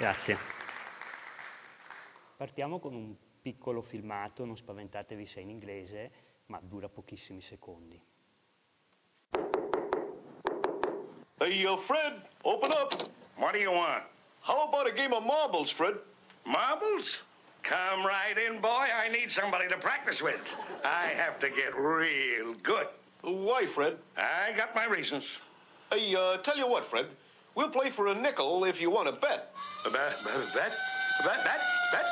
Grazie. Partiamo con un piccolo filmato, non spaventatevi se è in inglese, ma dura pochissimi secondi. Hey, uh, Fred, open up. What do you want? How about a game of marbles, Fred? Marbles? Come right in, boy. I need somebody to practice with. I have to get real good. Why, Fred? I got my reasons. Hey, uh, tell you what, Fred. We'll play for a nickel if you want to bet. Bet, bet, bet, bet, bet, bet, bet.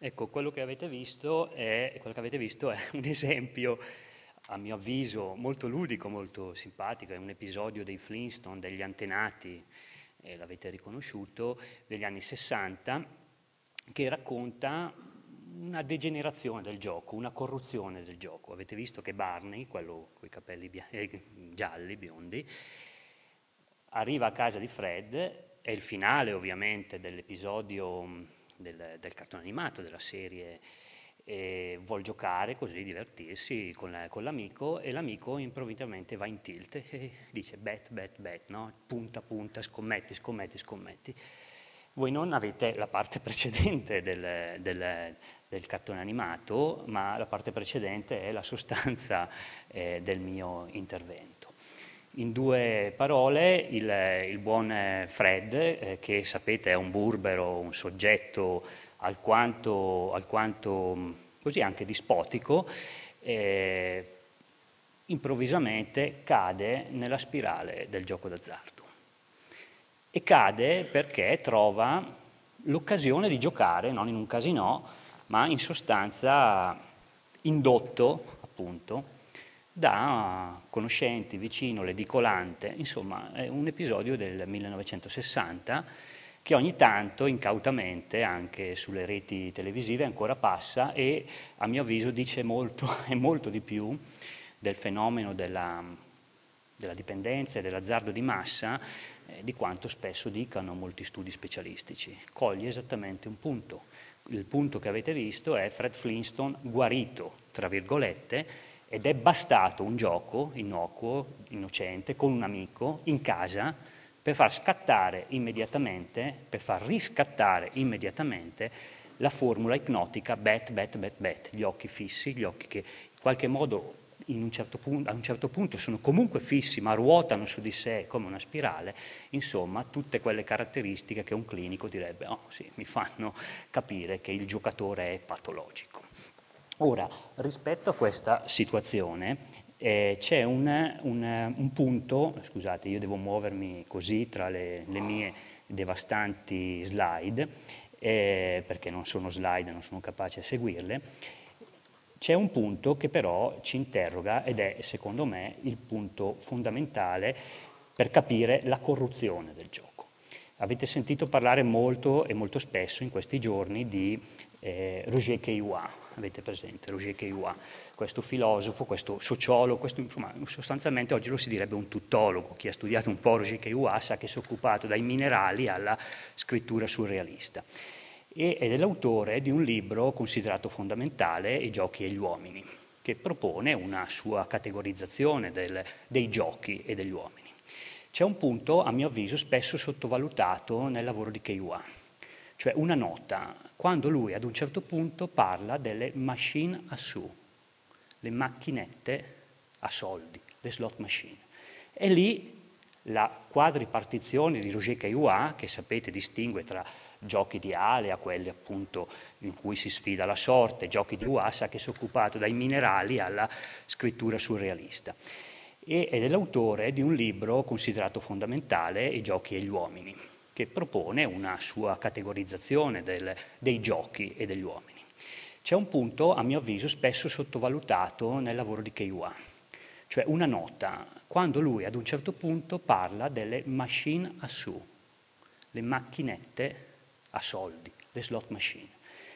Ecco, quello che avete visto è, quello che avete visto è un esempio, a mio avviso, molto ludico, molto simpatico, è un episodio dei Flintstone, degli antenati, eh, l'avete riconosciuto, degli anni 60, che racconta una degenerazione del gioco, una corruzione del gioco. Avete visto che Barney, quello con i capelli eh, gialli, biondi, arriva a casa di Fred, è il finale ovviamente dell'episodio del, del cartone animato, della serie, e vuol giocare così, divertirsi con, la, con, l'amico e l'amico improvvisamente va in tilt e dice bet, bet, bet, no? punta, punta, scommetti, scommetti, scommetti. Voi non avete la parte precedente del, del, del cartone animato, ma la parte precedente è la sostanza eh, del mio intervento. In due parole, il, il buon Fred, eh, che sapete è un burbero, un soggetto alquanto, alquanto così anche dispotico, eh, improvvisamente cade nella spirale del gioco d'azzardo. E cade perché trova l'occasione di giocare, non in un casino, ma in sostanza indotto, appunto, da conoscenti, vicino, l'edicolante, insomma è un episodio del 1960 che ogni tanto incautamente anche sulle reti televisive ancora passa e a mio avviso dice molto e molto di più del fenomeno della, della dipendenza e dell'azzardo di massa eh, di quanto spesso dicano molti studi specialistici. Coglie esattamente un punto. Il punto che avete visto è Fred Flintstone guarito, tra virgolette, ed è bastato un gioco innocuo, innocente, con un amico, in casa, per far scattare immediatamente, per far riscattare immediatamente la formula ipnotica bet, bet, bet, bet, gli occhi fissi, gli occhi che in qualche modo un punto, a un certo punto sono comunque fissi ma ruotano su di sé come una spirale, insomma tutte quelle caratteristiche che un clinico direbbe oh sì, mi fanno capire che il giocatore è patologico. Ora, rispetto a questa situazione eh, c'è un, un, un, punto, scusate, io devo muovermi così tra le, le mie devastanti slide, eh, perché non sono slide, non sono capace a seguirle, c'è un punto che però ci interroga ed è, secondo me, il punto fondamentale per capire la corruzione del gioco. Avete sentito parlare molto e molto spesso in questi giorni di eh, Roger Caillois, avete presente Roger Caillois, questo filosofo, questo sociologo, questo, insomma, sostanzialmente oggi lo si direbbe un tuttologo, chi ha studiato un po' Roger Caillois sa che si è occupato dai minerali alla scrittura surrealista ed è l'autore di un libro considerato fondamentale, I giochi e gli uomini, che propone una sua categorizzazione del, dei giochi e degli uomini. C'è un punto, a mio avviso, spesso sottovalutato nel lavoro di Caillois, cioè una nota, quando lui ad un certo punto parla delle machine a su, le macchinette a soldi, le slot machine. E lì la quadripartizione di Roger Caillois, che sapete distingue tra giochi di Alea, quelli appunto in cui si sfida la sorte, giochi di Uasa, che si è occupato dai minerali alla scrittura surrealista. Ed è l'autore di un libro considerato fondamentale, I giochi e gli uomini, che propone una sua categorizzazione del, dei giochi e degli uomini. C'è un punto, a mio avviso, spesso sottovalutato nel lavoro di Keiwa, cioè una nota, quando lui ad un certo punto parla delle machine a su, le macchinette a soldi, le slot machine.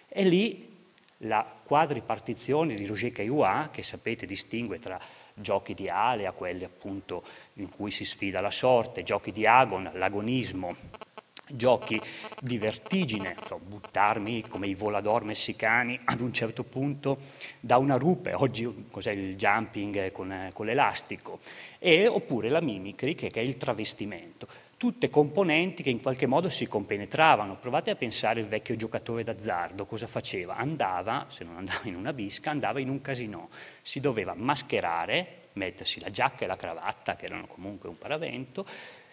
E lì la quadripartizione di Roger Caillois, che sapete distingue tra giochi di Alea, quelli appunto in cui si sfida la sorte, giochi di Agon, l'agonismo, giochi di vertigine, so, buttarmi come i volador messicani ad un certo punto da una rupe, oggi cos'è il jumping con, con l'elastico, e, oppure la mimicry che, che è il travestimento. Tutte componenti che in qualche modo si compenetravano. Provate a pensare il vecchio giocatore d'azzardo, cosa faceva? Andava, se non andava in una bisca, andava in un casino, si doveva mascherare, mettersi la giacca e la cravatta, che erano comunque un paravento,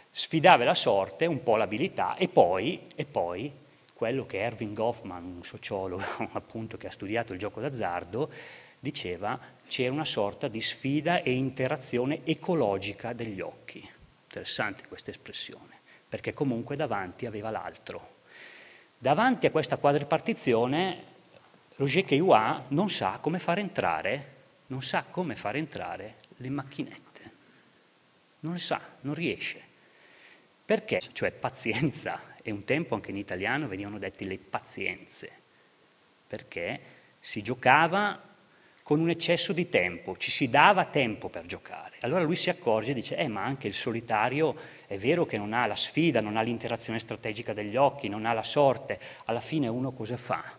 sfidare la sorte, un po' l'abilità e poi, e poi quello che Erwin Goffman, un sociologo appunto che ha studiato il gioco d'azzardo, diceva c'era una sorta di sfida e interazione ecologica degli occhi. Interessante questa espressione, perché comunque davanti aveva l'altro. Davanti a questa quadripartizione Roger Caillois non sa come far entrare, non sa come far entrare le macchinette. Non le sa, non riesce. Perché? Cioè pazienza, e un tempo anche in italiano venivano detti le pazienze, perché si giocava con un eccesso di tempo, ci si dava tempo per giocare. Allora lui si accorge e dice, eh ma anche il solitario è vero che non ha la sfida, non ha l'interazione strategica degli occhi, non ha la sorte, alla fine uno cosa fa?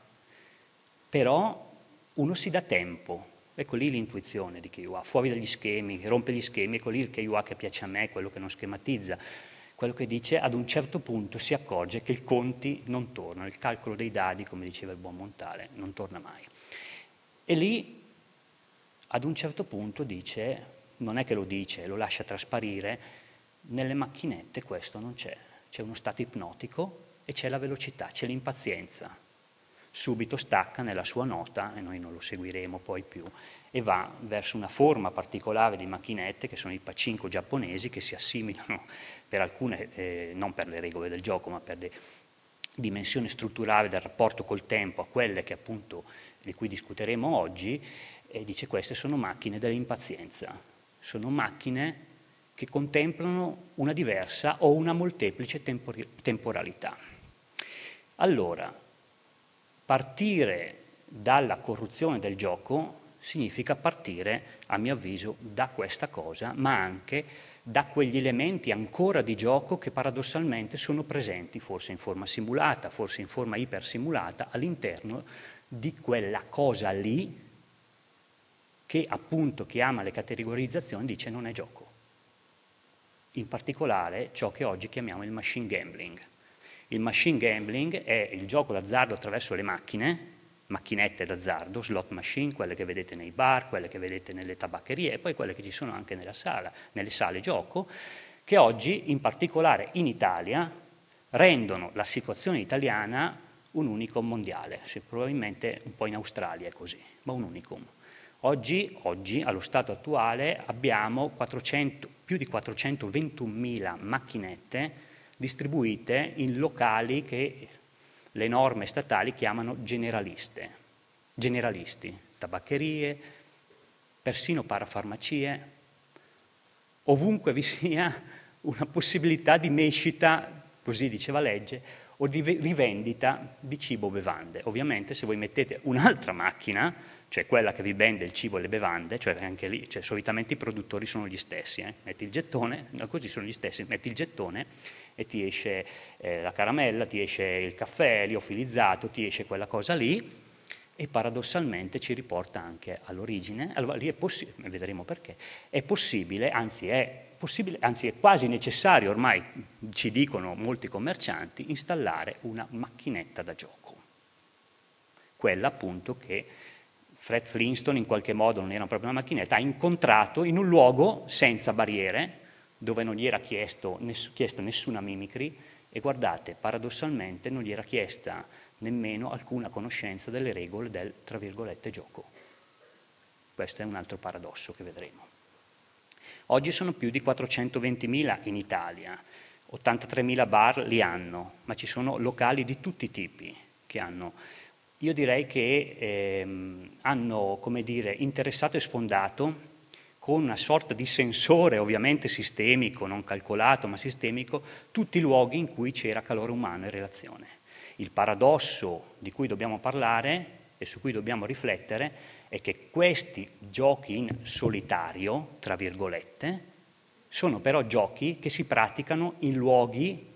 Però uno si dà tempo, ecco lì l'intuizione di Kiyua, fuori dagli schemi, rompe gli schemi, ecco lì il Kiyua che piace a me, quello che non schematizza quello che dice ad un certo punto si accorge che il conti non torna, il calcolo dei dadi, come diceva il buon Montale, non torna mai. E lì ad un certo punto dice, non è che lo dice, lo lascia trasparire, nelle macchinette questo non c'è, c'è uno stato ipnotico e c'è la velocità, c'è l'impazienza. Subito stacca nella sua nota, e noi non lo seguiremo poi più, e va verso una forma particolare di macchinette che sono i pacinco giapponesi che si assimilano per alcune, eh, non per le regole del gioco, ma per le dimensioni strutturali del rapporto col tempo a quelle che appunto di cui discuteremo oggi, e dice queste sono macchine dell'impazienza, sono macchine che contemplano una diversa o una molteplice tempori- temporalità. Allora, partire dalla corruzione del gioco significa partire, a mio avviso, da questa cosa, ma anche da quegli elementi ancora di gioco che paradossalmente sono presenti, forse in forma simulata, forse in forma ipersimulata, all'interno di quella cosa lì che appunto chi ama le categorizzazioni dice non è gioco. In particolare ciò che oggi chiamiamo il machine gambling. Il machine gambling è il gioco d'azzardo attraverso le macchine, macchinette d'azzardo, slot machine, quelle che vedete nei bar, quelle che vedete nelle tabaccherie e poi quelle che ci sono anche nella sala, nelle sale gioco, che oggi, in particolare in Italia, rendono la situazione italiana un unicum mondiale, se probabilmente un po' in Australia è così, ma un unicum. Oggi, oggi allo stato attuale, abbiamo 400, più di 421.000 macchinette distribuite in locali che le norme statali chiamano generaliste, generalisti, tabaccherie, persino parafarmacie, ovunque vi sia una possibilità di mescita, così diceva legge, o di rivendita di cibo o bevande. Ovviamente se voi mettete un'altra macchina, cioè quella che vi vende il cibo e le bevande, cioè anche lì, cioè solitamente i produttori sono gli stessi, eh? metti il gettone, così sono gli stessi, metti il gettone e ti esce eh, la caramella, ti esce il caffè liofilizzato, ti esce quella cosa lì e paradossalmente ci riporta anche all'origine, allora lì è possibile, vedremo perché, è possibile, anzi è possibile, anzi è quasi necessario, ormai ci dicono molti commercianti, installare una macchinetta da gioco. Quella appunto che Fred Flintstone in qualche modo non era proprio una macchinetta, ha incontrato in un luogo senza barriere, dove non gli era chiesto, ness- chiesta nessuna mimicry, e guardate, paradossalmente non gli era chiesta nemmeno alcuna conoscenza delle regole del, tra virgolette, gioco. Questo è un altro paradosso che vedremo. Oggi sono più di 420.000 in Italia, 83.000 bar li hanno, ma ci sono locali di tutti i tipi che hanno. Io direi che ehm, hanno, come dire, interessato e sfondato con una sorta di sensore ovviamente sistemico, non calcolato ma sistemico, tutti i luoghi in cui c'era calore umano e relazione. Il paradosso di cui dobbiamo parlare e su cui dobbiamo riflettere è che questi giochi in solitario, tra virgolette, sono però giochi che si praticano in luoghi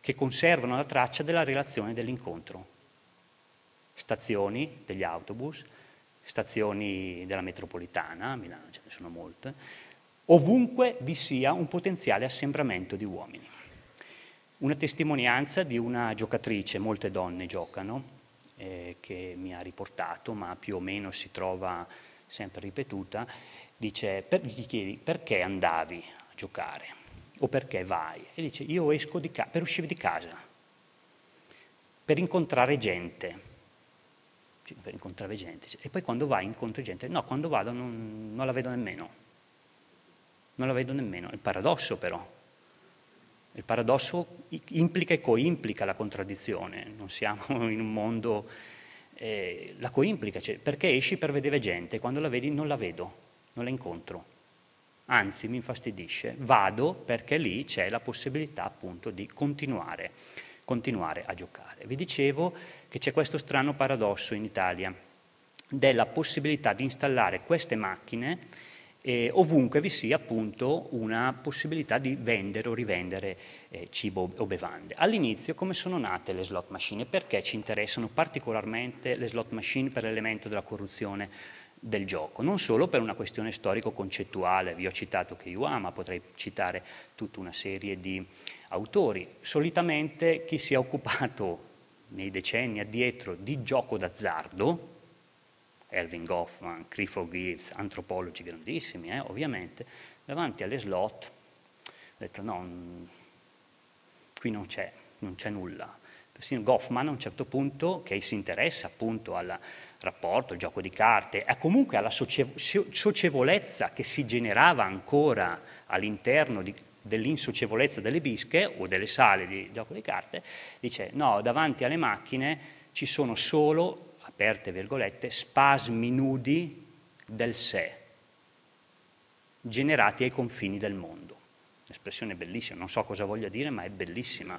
che conservano la traccia della relazione dell'incontro. Stazioni degli autobus, stazioni della metropolitana, a Milano ce ne sono molte, ovunque vi sia un potenziale assembramento di uomini. Una testimonianza di una giocatrice, molte donne giocano, eh, che mi ha riportato, ma più o meno si trova sempre ripetuta, dice, per, gli chiedi perché andavi a giocare o perché vai? E dice, io esco di casa, per uscire di casa, per incontrare gente. Per incontrare gente. E poi quando vai incontri gente? No, quando vado non, non la vedo nemmeno. Non la vedo nemmeno. È il paradosso però. Il paradosso implica e coimplica la contraddizione, non siamo in un mondo, eh, la coimplica, cioè, perché esci per vedere gente, quando la vedi non la vedo, non la incontro, anzi mi infastidisce, vado perché lì c'è la possibilità appunto di continuare, continuare a giocare. Vi dicevo che c'è questo strano paradosso in Italia della possibilità di installare queste macchine eh, ovunque vi sia appunto una possibilità di vendere o rivendere eh, cibo o bevande. All'inizio come sono nate le slot machine perché ci interessano particolarmente le slot machine per l'elemento della corruzione del gioco, non solo per una questione storico-concettuale, vi ho citato Keiwa, ma potrei citare tutta una serie di autori. Solitamente chi si è occupato nei decenni addietro di gioco d'azzardo, Erving Goffman, Clifford Geertz, antropologi grandissimi, eh, ovviamente, davanti alle slot, ho detto no, qui non c'è, non c'è nulla. Persino Goffman a un certo punto, che si interessa appunto al rapporto, al gioco di carte, e comunque alla socievolezza che si generava ancora all'interno di, dell'insocievolezza delle bische o delle sale di gioco di carte, dice no, davanti alle macchine ci sono solo aperte virgolette, spasmi nudi del sé, generati ai confini del mondo. L'espressione è bellissima, non so cosa voglia dire, ma è bellissima.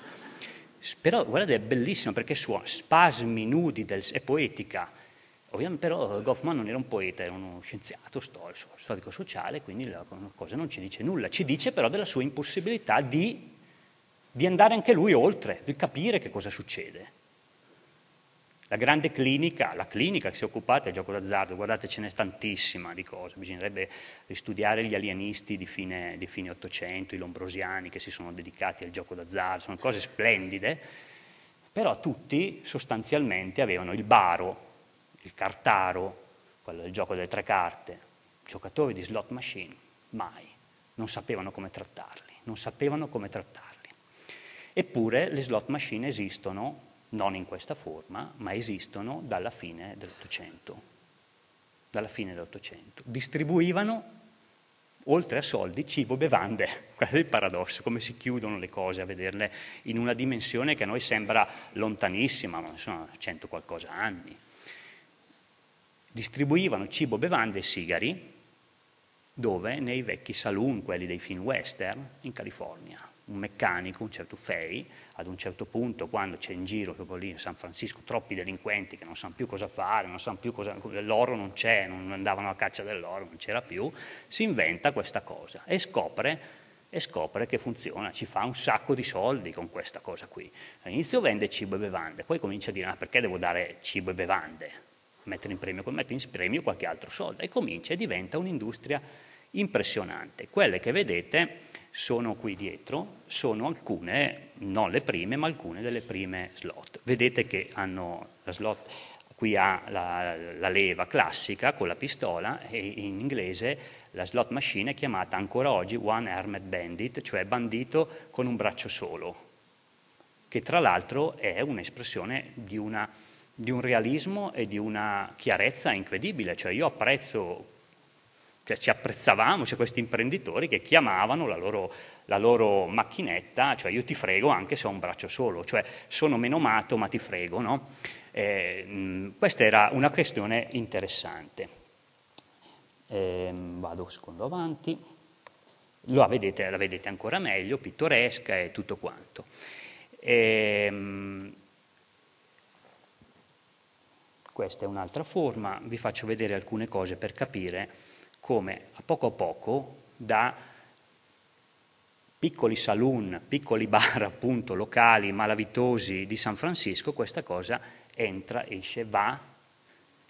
Però guardate, è bellissima perché suona spasmi nudi del sé, è poetica. Ovviamente però Goffman non era un poeta, era uno scienziato storico, storico sociale, quindi la cosa non ci dice nulla. Ci dice però della sua impossibilità di, di andare anche lui oltre, di capire che cosa succede. La grande clinica, la clinica che si è occupata del gioco d'azzardo, guardate ce n'è tantissima di cose, bisognerebbe ristudiare gli alienisti di fine, di fine 800, i lombrosiani che si sono dedicati al gioco d'azzardo, sono cose splendide, però tutti sostanzialmente avevano il baro, il cartaro, quello del gioco delle tre carte, giocatori di slot machine, mai, non sapevano come trattarli, non sapevano come trattarli. Eppure le slot machine esistono non in questa forma, ma esistono dalla fine dell'Ottocento. Dalla fine dell'Ottocento. Distribuivano, oltre a soldi, cibo, bevande. Questo è il paradosso, come si chiudono le cose a vederle in una dimensione che a noi sembra lontanissima, ma sono cento qualcosa anni. Distribuivano cibo, bevande e sigari, dove? Nei vecchi saloon, quelli dei film western, in California un meccanico, un certo Fay, ad un certo punto quando c'è in giro, proprio lì in San Francisco, troppi delinquenti che non sanno più cosa fare, non sanno più cosa, l'oro non c'è, non andavano a caccia dell'oro, non c'era più, si inventa questa cosa e scopre, e scopre che funziona, ci fa un sacco di soldi con questa cosa qui. All'inizio vende cibo e bevande, poi comincia a dire, ma perché devo dare cibo e bevande? Mettere in premio, mettere in premio qualche altro soldo e comincia e diventa un'industria impressionante. Quelle che vedete sono qui dietro, sono alcune, non le prime, ma alcune delle prime slot. Vedete che hanno la slot, qui ha la, la, leva classica con la pistola e in inglese la slot machine è chiamata ancora oggi One Armed Bandit, cioè bandito con un braccio solo, che tra l'altro è un'espressione di, una, di un realismo e di una chiarezza incredibile, cioè io apprezzo cioè ci apprezzavamo, c'è questi imprenditori che chiamavano la loro, la loro, macchinetta, cioè io ti frego anche se ho un braccio solo, cioè sono menomato ma ti frego, no? eh, questa era una questione interessante. Eh, vado secondo avanti, la vedete, la vedete, ancora meglio, pittoresca e tutto quanto. Eh, questa è un'altra forma, vi faccio vedere alcune cose per capire come a poco a poco da piccoli saloon, piccoli bar appunto locali, malavitosi di San Francisco, questa cosa entra, esce, va,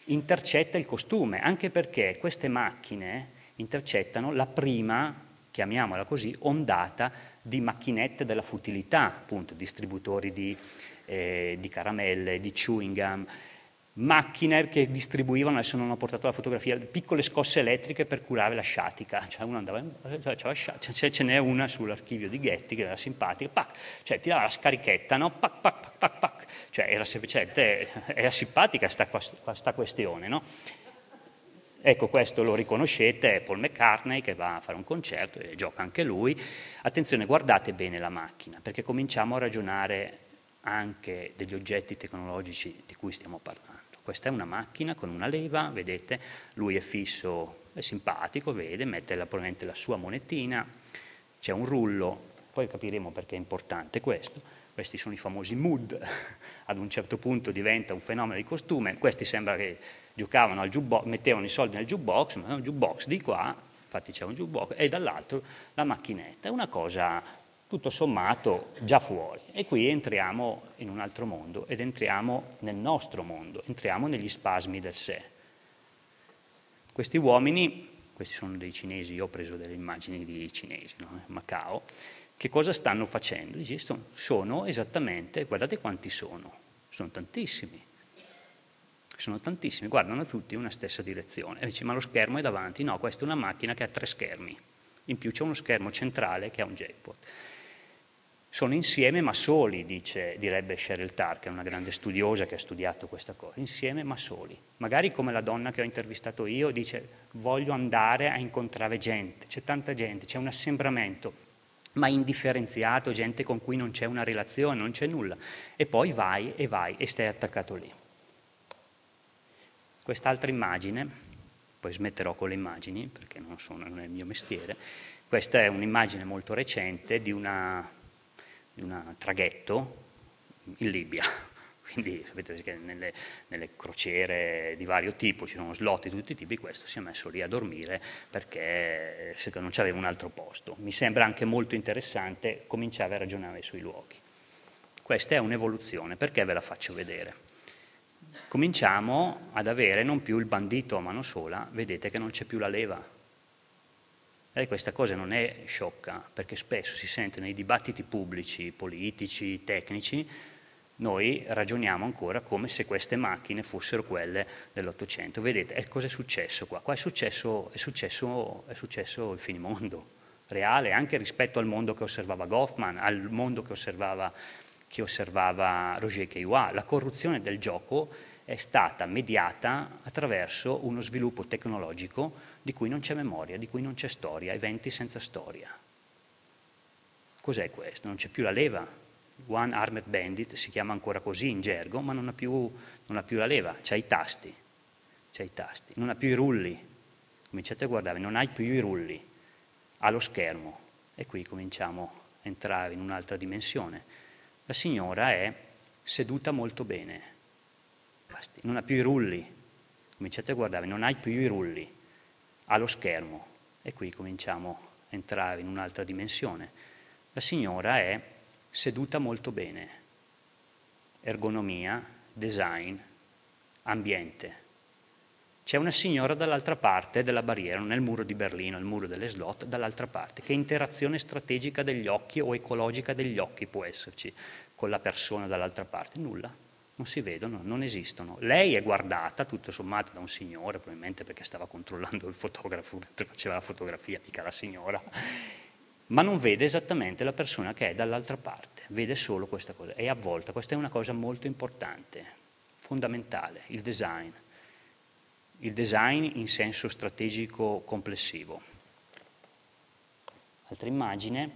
intercetta il costume, anche perché queste macchine intercettano la prima, chiamiamola così, ondata di macchinette della futilità, appunto, distributori di, eh, di caramelle, di chewing gum, macchine che distribuivano, adesso non ho portato la fotografia, piccole scosse elettriche per curare la sciatica, cioè uno andava, cioè, ce n'è una sull'archivio di Ghetti che era simpatica, pac, cioè ti dava la scarichetta, no? pac, pac, pac, pac, cioè era semplicemente, era simpatica questa questione, no? Ecco, questo lo riconoscete, è Paul McCartney che va a fare un concerto e gioca anche lui. Attenzione, guardate bene la macchina, perché cominciamo a ragionare anche degli oggetti tecnologici di cui stiamo parlando. Questa è una macchina con una leva, vedete, lui è fisso, è simpatico, vede, mette la, probabilmente la sua monetina, c'è un rullo, poi capiremo perché è importante questo. Questi sono i famosi mood, ad un certo punto diventa un fenomeno di costume, questi sembra che giocavano al jukebox, mettevano i soldi nel jukebox, ma è un jukebox di qua, infatti c'è un jukebox, e dall'altro la macchinetta, è una cosa tutto sommato già fuori. E qui entriamo in un altro mondo ed entriamo nel nostro mondo, entriamo negli spasmi del sé. Questi uomini, questi sono dei cinesi, io ho preso delle immagini di cinesi, no? Macao, che cosa stanno facendo? Dici, sono esattamente, guardate quanti sono, sono tantissimi. Sono tantissimi, guardano tutti in una stessa direzione. E dici, ma lo schermo è davanti? No, questa è una macchina che ha tre schermi. In più c'è uno schermo centrale che ha un jackpot. Sono insieme ma soli, dice, direbbe Cheryl è una grande studiosa che ha studiato questa cosa, insieme ma soli. Magari come la donna che ho intervistato io dice voglio andare a incontrare gente, c'è tanta gente, c'è un assembramento, ma indifferenziato, gente con cui non c'è una relazione, non c'è nulla. E poi vai e vai e stai attaccato lì. Quest'altra immagine, poi smetterò con le immagini perché non, sono, non è il mio mestiere, questa è un'immagine molto recente di una di un traghetto in Libia. Quindi sapete che nelle, nelle, crociere di vario tipo ci sono slot di tutti i tipi, questo si è messo lì a dormire perché non c'aveva un altro posto. Mi sembra anche molto interessante cominciare a ragionare sui luoghi. Questa è un'evoluzione, perché ve la faccio vedere? Cominciamo ad avere non più il bandito a mano sola, vedete che non c'è più la leva, e questa cosa non è sciocca, perché spesso si sente nei dibattiti pubblici, politici, tecnici, noi ragioniamo ancora come se queste macchine fossero quelle dell'Ottocento. Vedete, eh, cosa è successo qua? Qua è successo, è successo, è successo il finimondo reale, anche rispetto al mondo che osservava Goffman, al mondo che osservava, che osservava Roger Caillois. La corruzione del gioco è stata mediata attraverso uno sviluppo tecnologico di cui non c'è memoria, di cui non c'è storia, eventi senza storia. Cos'è questo? Non c'è più la leva. One Armed Bandit si chiama ancora così in gergo, ma non ha più, non ha più la leva, c'ha i tasti, c'ha i tasti, non ha più i rulli. Cominciate a guardare, non hai più i rulli, ha lo schermo. E qui cominciamo a entrare in un'altra dimensione. La signora è seduta molto bene, non ha più i rulli, cominciate a guardare, non hai più i rulli, ha lo schermo e qui cominciamo a entrare in un'altra dimensione. La signora è seduta molto bene, ergonomia, design, ambiente. C'è una signora dall'altra parte della barriera, non è il muro di Berlino, è il muro delle slot, dall'altra parte. Che interazione strategica degli occhi o ecologica degli occhi può esserci con la persona dall'altra parte? Nulla non si vedono, non esistono. Lei è guardata, tutto sommato, da un signore, probabilmente perché stava controllando il fotografo mentre faceva la fotografia, mica la signora, ma non vede esattamente la persona che è dall'altra parte, vede solo questa cosa. È avvolta, questa è una cosa molto importante, fondamentale, il design. Il design in senso strategico complessivo. Altra immagine,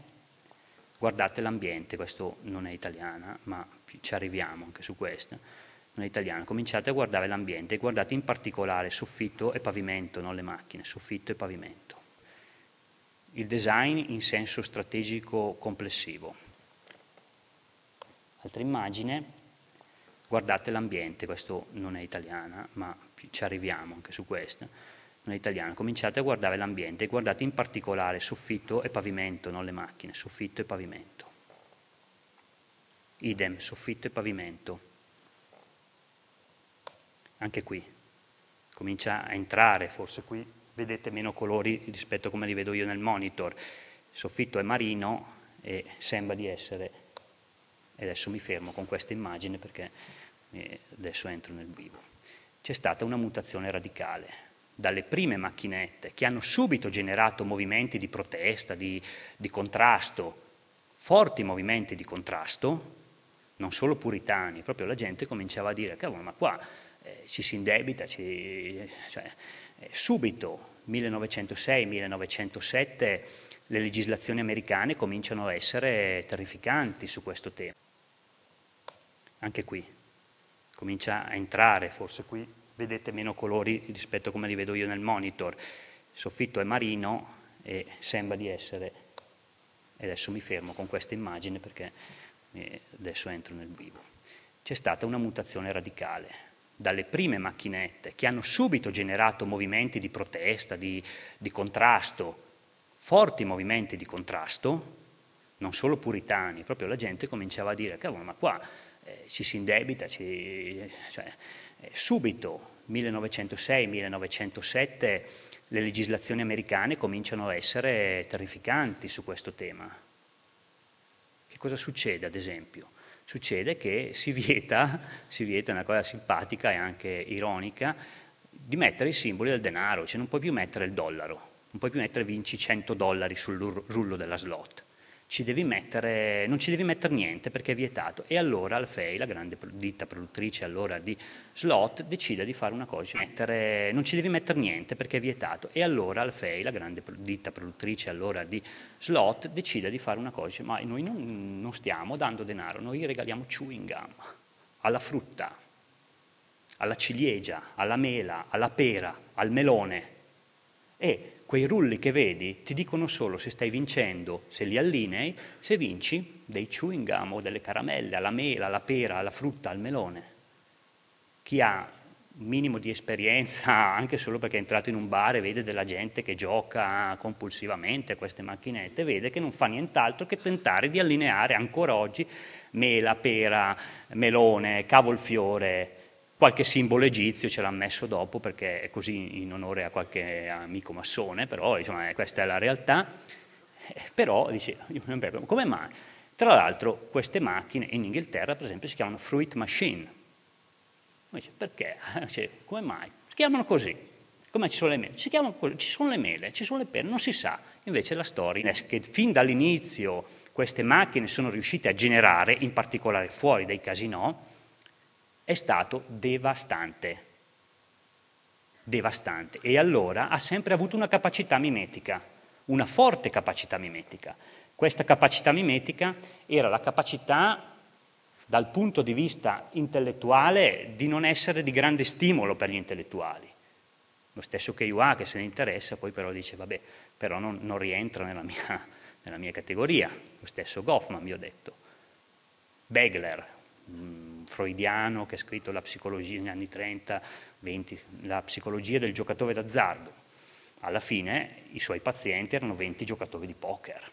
guardate l'ambiente, questo non è italiana, ma ci arriviamo anche su questo, non è italiano, cominciate a guardare l'ambiente guardate in particolare soffitto e pavimento, non le macchine, soffitto e pavimento. Il design in senso strategico complessivo. Altra immagine, guardate l'ambiente, questo non è italiana, ma ci arriviamo anche su questo, non è italiano, cominciate a guardare l'ambiente guardate in particolare soffitto e pavimento, non le macchine, soffitto e pavimento. Idem, soffitto e pavimento. Anche qui, comincia a entrare, forse qui vedete meno colori rispetto a come li vedo io nel monitor. Il soffitto è marino e sembra di essere, e adesso mi fermo con questa immagine perché adesso entro nel vivo. C'è stata una mutazione radicale dalle prime macchinette che hanno subito generato movimenti di protesta, di, di contrasto, forti movimenti di contrasto, non solo puritani, proprio la gente cominciava a dire, cavolo, ma qua eh, ci si indebita, ci, cioè, eh, subito, 1906-1907, le legislazioni americane cominciano a essere terrificanti su questo tema. Anche qui, comincia a entrare, forse qui vedete meno colori rispetto a come li vedo io nel monitor. Il soffitto è marino e sembra di essere, e adesso mi fermo con questa immagine perché eh, adesso entro nel vivo. C'è stata una mutazione radicale. Dalle prime macchinette che hanno subito generato movimenti di protesta, di, di contrasto, forti movimenti di contrasto, non solo puritani, proprio la gente cominciava a dire, cavolo, ma qua eh, ci si indebita, ci, cioè, eh, subito, 1906-1907, le legislazioni americane cominciano a essere terrificanti su questo tema. Cosa succede, ad esempio? Succede che si vieta, si vieta una cosa simpatica e anche ironica, di mettere i simboli del denaro, cioè non puoi più mettere il dollaro, non puoi più mettere vinci 100 dollari sul rullo della slot ci mettere, non ci devi mettere niente perché è vietato. E allora Alfei, la grande ditta produttrice allora di slot, decide di fare una cosa, mettere, non ci devi mettere niente perché è vietato. E allora Alfei, la grande ditta produttrice allora di slot, decide di fare una cosa, ma noi non, non stiamo dando denaro, noi regaliamo chewing gum alla frutta, alla ciliegia, alla mela, alla pera, al melone. E quei rulli che vedi ti dicono solo se stai vincendo, se li allinei, se vinci dei chewing gum o delle caramelle alla mela, alla pera, alla frutta, al melone. Chi ha un minimo di esperienza, anche solo perché è entrato in un bar e vede della gente che gioca compulsivamente a queste macchinette, vede che non fa nient'altro che tentare di allineare ancora oggi mela, pera, melone, cavolfiore, Qualche simbolo egizio ce l'ha messo dopo perché è così in onore a qualche amico massone, però insomma, eh, questa è la realtà. Eh, però, dice, come mai? Tra l'altro queste macchine in Inghilterra, per esempio, si chiamano fruit machine. Dice, perché? Dice, come mai? Si chiamano così. Come ci sono le mele? Chiamano ci sono le mele, ci sono le pere, non si sa. Invece la storia è che fin dall'inizio queste macchine sono riuscite a generare, in particolare fuori dai casinò, è stato devastante. Devastante. E allora ha sempre avuto una capacità mimetica, una forte capacità mimetica. Questa capacità mimetica era la capacità dal punto di vista intellettuale di non essere di grande stimolo per gli intellettuali. Lo stesso che UA che se ne interessa, poi però dice, vabbè, però non, non rientra nella mia, nella mia, categoria. Lo stesso Goffman, mi ho detto. Begler, mh, freudiano che ha scritto la psicologia negli anni 30, 20, la psicologia del giocatore d'azzardo. Alla fine i suoi pazienti erano 20 giocatori di poker.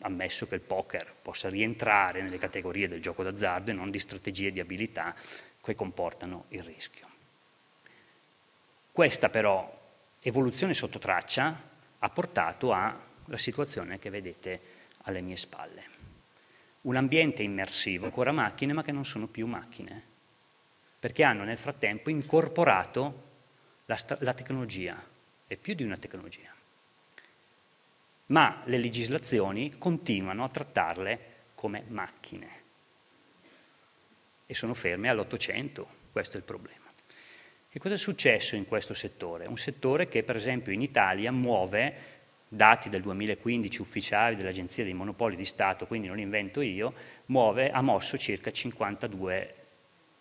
Ammesso che il poker possa rientrare nelle categorie del gioco d'azzardo e non di strategie di abilità che comportano il rischio. Questa però evoluzione sotto traccia ha portato alla situazione che vedete alle mie spalle un ambiente immersivo, ancora macchine ma che non sono più macchine, perché hanno nel frattempo incorporato la, la tecnologia, e più di una tecnologia. Ma le legislazioni continuano a trattarle come macchine e sono ferme all'Ottocento, questo è il problema. Che cosa è successo in questo settore? Un settore che per esempio in Italia muove dati del 2015 ufficiali dell'Agenzia dei Monopoli di Stato, quindi non invento io, muove, ha mosso circa 52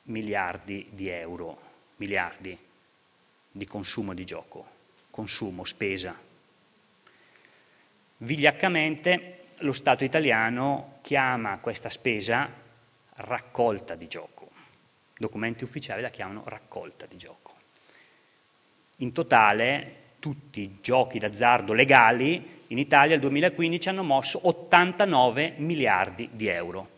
miliardi di euro, miliardi di consumo di gioco, consumo, spesa. Vigliaccamente lo Stato italiano chiama questa spesa raccolta di gioco. Documenti ufficiali la chiamano raccolta di gioco. In totale tutti i giochi d'azzardo legali in Italia nel 2015 hanno mosso 89 miliardi di euro,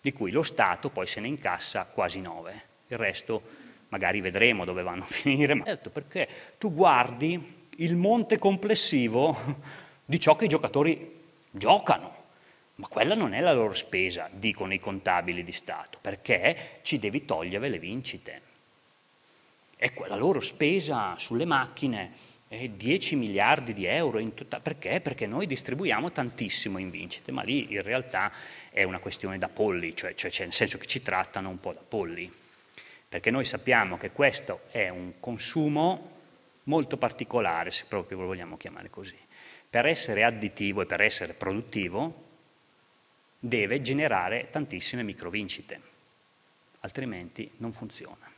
di cui lo Stato poi se ne incassa quasi 9. Il resto magari vedremo dove vanno a finire, ma certo perché tu guardi il monte complessivo di ciò che i giocatori giocano, ma quella non è la loro spesa, dicono i contabili di Stato, perché ci devi togliere le vincite. E quella loro spesa sulle macchine è 10 miliardi di euro in totale. Perché? Perché noi distribuiamo tantissimo in vincite, ma lì in realtà è una questione da polli, cioè, cioè, cioè nel senso che ci trattano un po' da polli. Perché noi sappiamo che questo è un consumo molto particolare, se proprio lo vogliamo chiamare così. Per essere additivo e per essere produttivo deve generare tantissime microvincite, altrimenti non funziona.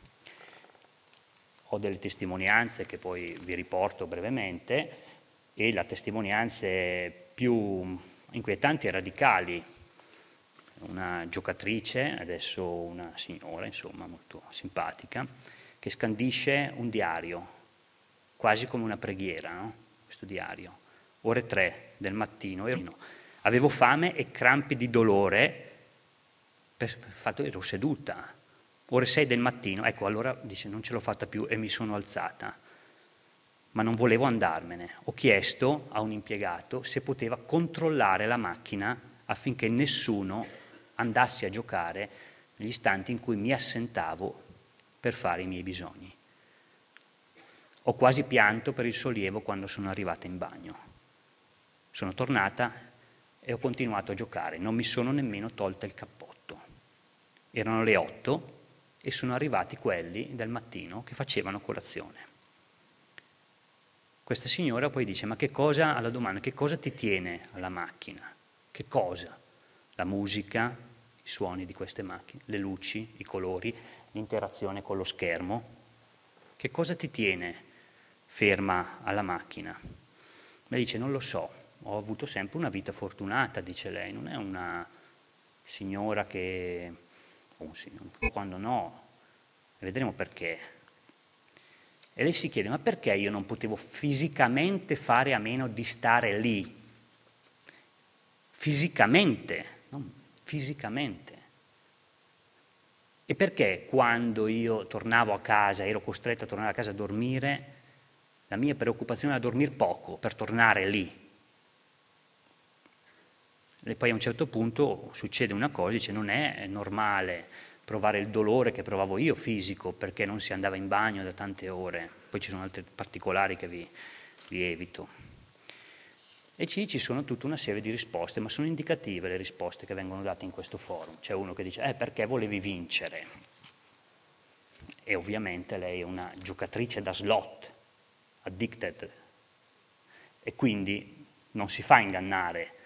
Ho delle testimonianze che poi vi riporto brevemente e le testimonianze più inquietanti e radicali. Una giocatrice, adesso una signora, insomma, molto simpatica, che scandisce un diario, quasi come una preghiera, no? questo diario. Ore 3 del mattino, ero Avevo fame e crampi di dolore, per il fatto che ero seduta. Ore 6 del mattino, ecco, allora dice non ce l'ho fatta più e mi sono alzata. Ma non volevo andarmene. Ho chiesto a un impiegato se poteva controllare la macchina affinché nessuno andasse a giocare negli istanti in cui mi assentavo per fare i miei bisogni. Ho quasi pianto per il sollievo quando sono arrivata in bagno. Sono tornata e ho continuato a giocare, non mi sono nemmeno tolta il cappotto. Erano le otto e sono arrivati quelli del mattino che facevano colazione. Questa signora poi dice, ma che cosa, alla domanda, che cosa ti tiene alla macchina? Che cosa? La musica, i suoni di queste macchine, le luci, i colori, l'interazione con lo schermo. Che cosa ti tiene ferma alla macchina? Mi dice, non lo so, ho avuto sempre una vita fortunata, dice lei, non è una signora che... o un signore, quando no, vedremo perché. E lei si chiede, ma perché io non potevo fisicamente fare a meno di stare lì? Fisicamente, non fisicamente. E perché quando io tornavo a casa, ero costretto a tornare a casa a dormire, la mia preoccupazione era dormire poco per tornare lì, e poi a un certo punto succede una cosa, dice non è normale provare il dolore che provavo io fisico perché non si andava in bagno da tante ore, poi ci sono altri particolari che vi, vi evito. E ci, ci sono tutta una serie di risposte, ma sono indicative le risposte che vengono date in questo forum. C'è uno che dice, eh perché volevi vincere? E ovviamente lei è una giocatrice da slot, addicted, e quindi non si fa ingannare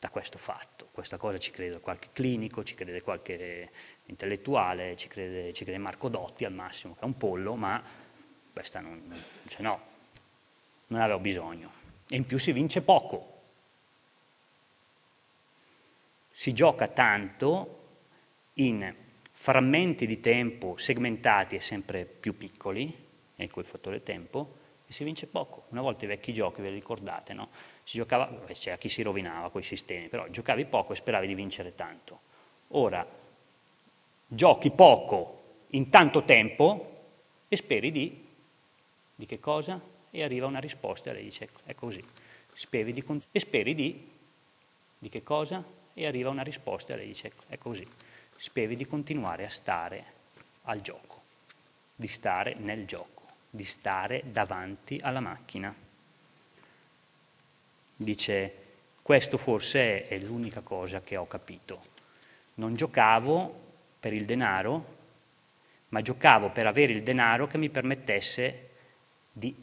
da questo fatto. Questa cosa ci crede qualche clinico, ci crede qualche intellettuale, ci crede, ci crede Marco Dotti al massimo, che è un pollo, ma questa non, cioè no, non aveva bisogno. E in più si vince poco. Si gioca tanto in frammenti di tempo segmentati e sempre più piccoli, ecco il fattore tempo, e si vince poco. Una volta i vecchi giochi, ve li ricordate, no? Si giocava, c'era chi si rovinava quei sistemi, però giocavi poco e speravi di vincere tanto. Ora, giochi poco in tanto tempo e speri di, di che cosa? E arriva una risposta e lei dice, è così, speri di, e speri di, di che cosa? E arriva una risposta e lei dice, è così, speri di continuare a stare al gioco, di stare nel gioco di stare davanti alla macchina. Dice, questo forse è l'unica cosa che ho capito. Non giocavo per il denaro, ma giocavo per avere il denaro che mi permettesse di,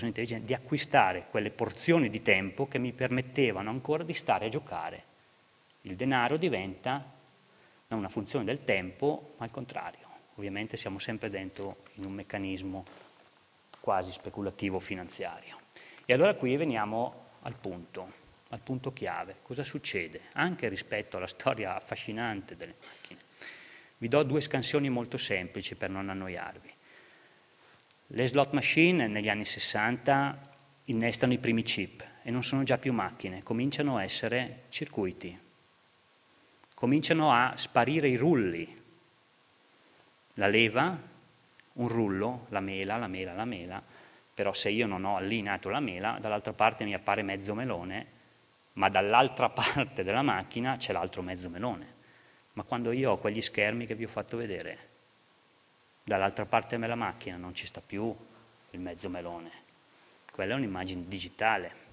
intelligente, di acquistare quelle porzioni di tempo che mi permettevano ancora di stare a giocare. Il denaro diventa non una funzione del tempo, ma al contrario. Ovviamente siamo sempre dentro in un meccanismo quasi speculativo finanziario. E allora qui veniamo al punto, al punto chiave. Cosa succede? Anche rispetto alla storia affascinante delle macchine. Vi do due scansioni molto semplici per non annoiarvi. Le slot machine negli anni 60 innestano i primi chip e non sono già più macchine, cominciano a essere circuiti, cominciano a sparire i rulli, la leva, un rullo, la mela, la mela, la mela, però se io non ho allineato la mela, dall'altra parte mi appare mezzo melone, ma dall'altra parte della macchina c'è l'altro mezzo melone. Ma quando io ho quegli schermi che vi ho fatto vedere, dall'altra parte della macchina non ci sta più il mezzo melone, quella è un'immagine digitale.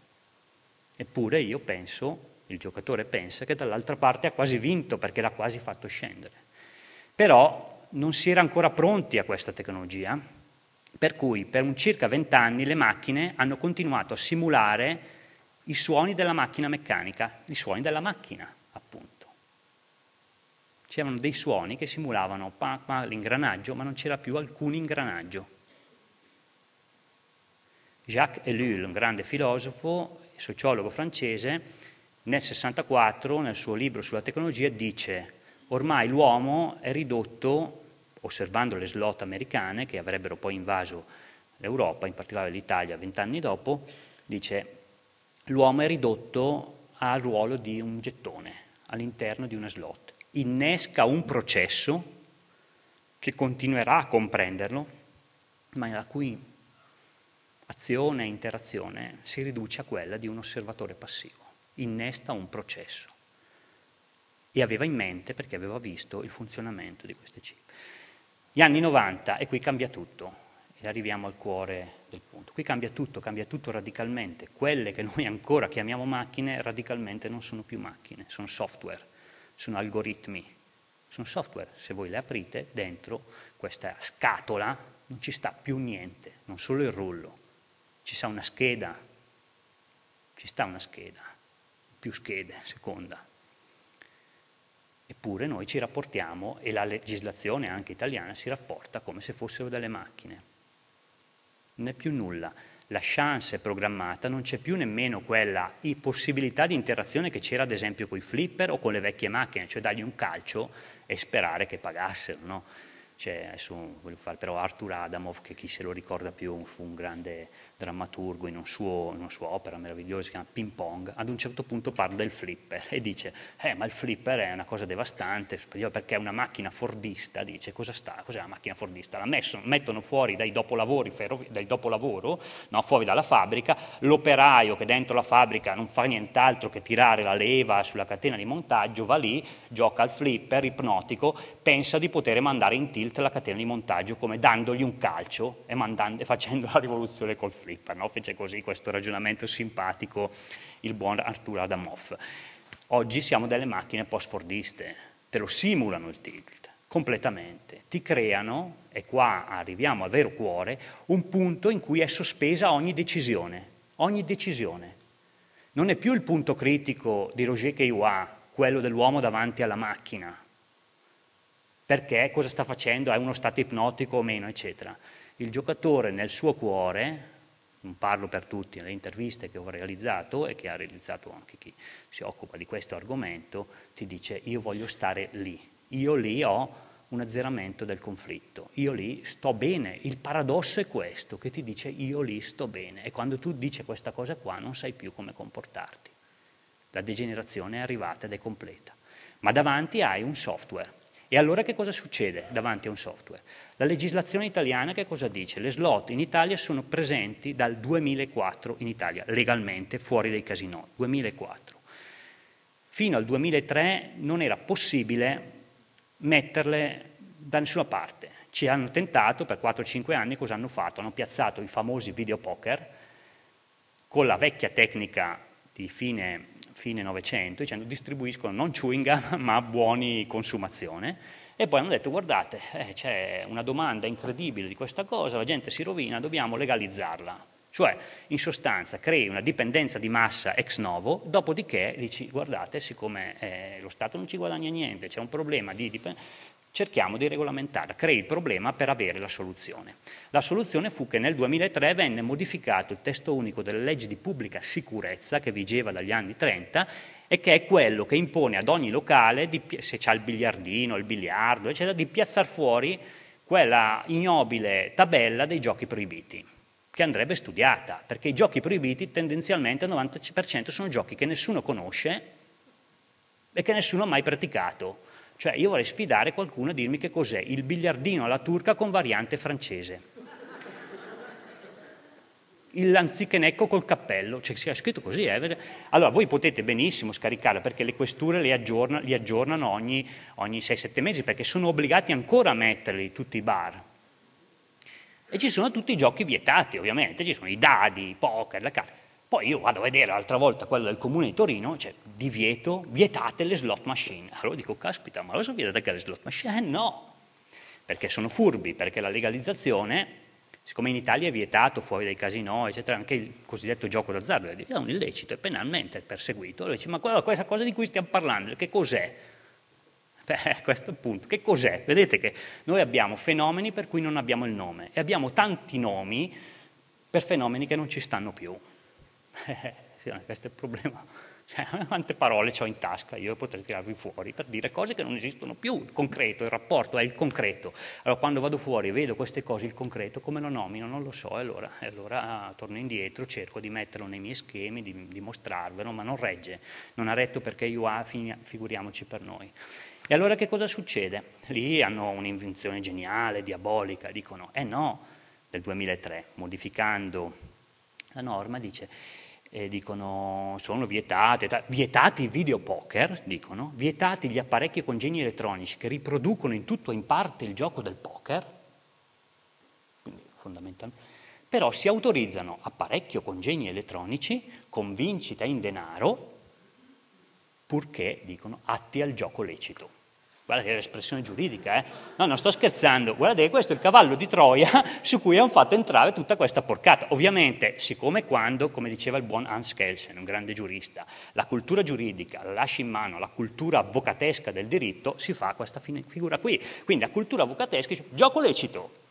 Eppure io penso, il giocatore pensa che dall'altra parte ha quasi vinto perché l'ha quasi fatto scendere. Però non si era ancora pronti a questa tecnologia, per cui per un circa vent'anni le macchine hanno continuato a simulare i suoni della macchina meccanica, i suoni della macchina, appunto. C'erano dei suoni che simulavano pa, pa, l'ingranaggio, ma non c'era più alcun ingranaggio. Jacques Ellul, un grande filosofo e sociologo francese, nel 64, nel suo libro sulla tecnologia, dice ormai l'uomo è ridotto osservando le slot americane che avrebbero poi invaso l'Europa, in particolare l'Italia vent'anni dopo, dice l'uomo è ridotto al ruolo di un gettone all'interno di una slot. Innesca un processo che continuerà a comprenderlo, ma la cui azione e interazione si riduce a quella di un osservatore passivo. Innesta un processo. E aveva in mente, perché aveva visto, il funzionamento di queste chip. Gli anni 90 e qui cambia tutto, e arriviamo al cuore del punto. Qui cambia tutto, cambia tutto radicalmente. Quelle che noi ancora chiamiamo macchine radicalmente non sono più macchine, sono software, sono algoritmi, sono software. Se voi le aprite, dentro questa scatola non ci sta più niente, non solo il rullo, ci sta una scheda, ci sta una scheda, più schede, seconda, Eppure noi ci rapportiamo, e la legislazione anche italiana si rapporta come se fossero delle macchine. Non è più nulla. La chance è programmata, non c'è più nemmeno quella possibilità di interazione che c'era ad esempio con i flipper o con le vecchie macchine, cioè dargli un calcio e sperare che pagassero. No? Cioè, adesso voglio fare però Arthur Adamov, che chi se lo ricorda più fu un grande drammaturgo in, un suo, in una sua opera meravigliosa, si chiama Ping Pong, ad un certo punto parla del flipper e dice, eh ma il flipper è una cosa devastante, perché è una macchina fordista, dice, cosa sta, cos'è la macchina fordista? La messo, mettono fuori dai dopolavori, ferrovi, dai dopolavoro, no, fuori dalla fabbrica, l'operaio che dentro la fabbrica non fa nient'altro che tirare la leva sulla catena di montaggio, va lì, gioca al flipper ipnotico, pensa di poter mandare in tilt la catena di montaggio come dandogli un calcio e, mandando, e facendo la rivoluzione col flipper. No? Fece così questo ragionamento simpatico il buon Arturo Adamov. Oggi siamo delle macchine post-fordiste, te lo simulano il tilt completamente, ti creano, e qua arriviamo al vero cuore, un punto in cui è sospesa ogni decisione, ogni decisione. Non è più il punto critico di Roger Caillois, quello dell'uomo davanti alla macchina, perché cosa sta facendo, è uno stato ipnotico o meno, eccetera. Il giocatore nel suo cuore, non parlo per tutti, nelle interviste che ho realizzato e che ha realizzato anche chi si occupa di questo argomento, ti dice io voglio stare lì, io lì ho un azzeramento del conflitto, io lì sto bene, il paradosso è questo, che ti dice io lì sto bene. E quando tu dici questa cosa qua non sai più come comportarti. La degenerazione è arrivata ed è completa, ma davanti hai un software e allora che cosa succede davanti a un software? La legislazione italiana che cosa dice? Le slot in Italia sono presenti dal 2004 in Italia, legalmente, fuori dai casinò, 2004. Fino al 2003 non era possibile metterle da nessuna parte. Ci hanno tentato per 4-5 anni, cosa hanno fatto? Hanno piazzato i famosi videopoker con la vecchia tecnica di fine fine Novecento, dicendo distribuiscono non chewing gum ma buoni consumazione, e poi hanno detto guardate, eh, c'è una domanda incredibile di questa cosa, la gente si rovina, dobbiamo legalizzarla. Cioè, in sostanza, crei una dipendenza di massa ex novo, dopodiché dici, guardate, siccome eh, lo Stato non ci guadagna niente, c'è un problema di dipendenza, cerchiamo di regolamentarla, crei il problema per avere la soluzione. La soluzione fu che nel 2003 venne modificato il testo unico delle leggi di pubblica sicurezza che vigeva dagli anni 30 e che è quello che impone ad ogni locale, di, se c'ha il biliardino, il biliardo, eccetera, di piazzare fuori quella ignobile tabella dei giochi proibiti, che andrebbe studiata, perché i giochi proibiti tendenzialmente al 90% sono giochi che nessuno conosce e che nessuno ha mai praticato. Cioè io vorrei sfidare qualcuno a dirmi che cos'è il biliardino alla turca con variante francese il lanzichenecco col cappello, cioè si è scritto così. Eh? Allora voi potete benissimo scaricarla perché le questure li, aggiorna, li aggiornano ogni, ogni 6-7 mesi perché sono obbligati ancora a metterli tutti i bar. E ci sono tutti i giochi vietati ovviamente, ci sono i dadi, i poker, la carta. Poi io vado a vedere l'altra volta quello del comune di Torino, cioè divieto, vietate le slot machine. Allora dico, caspita, ma lo so vietate anche le slot machine? Eh no, perché sono furbi, perché la legalizzazione siccome in Italia è vietato fuori dai casinò, eccetera, anche il cosiddetto gioco d'azzardo è un illecito, è penalmente perseguito. Allora dice, ma questa cosa di cui stiamo parlando, che cos'è? Beh, questo è il punto. Che cos'è? Vedete che noi abbiamo fenomeni per cui non abbiamo il nome e abbiamo tanti nomi per fenomeni che non ci stanno più. Eh, sì, questo è il problema cioè, quante parole ho in tasca io potrei tirarvi fuori per dire cose che non esistono più, il concreto, il rapporto è il concreto. Allora quando vado fuori e vedo queste cose, il concreto, come lo nomino? Non lo so, e allora, allora torno indietro, cerco di metterlo nei miei schemi, di, di mostrarvelo, ma non regge, non ha retto perché io ha, figuriamoci per noi. E allora che cosa succede? Lì hanno un'invenzione geniale, diabolica, dicono, eh no, del 2003, modificando la norma, dice eh, dicono sono vietate, vietati i videopoker, dicono, vietati gli apparecchi con geni elettronici che riproducono in tutto o in parte il gioco del poker, quindi fondamentalmente, però si autorizzano apparecchi o congegni elettronici con vincita in denaro, purché, dicono, atti al gioco lecito. Guardate l'espressione giuridica, eh? No, non sto scherzando. Guardate, questo è il cavallo di Troia su cui hanno fatto entrare tutta questa porcata. Ovviamente, siccome quando, come diceva il buon Hans Kelsen, un grande giurista, la cultura giuridica la lascia in mano alla cultura avvocatesca del diritto, si fa questa figura qui. Quindi la cultura avvocatesca dice, gioco lecito,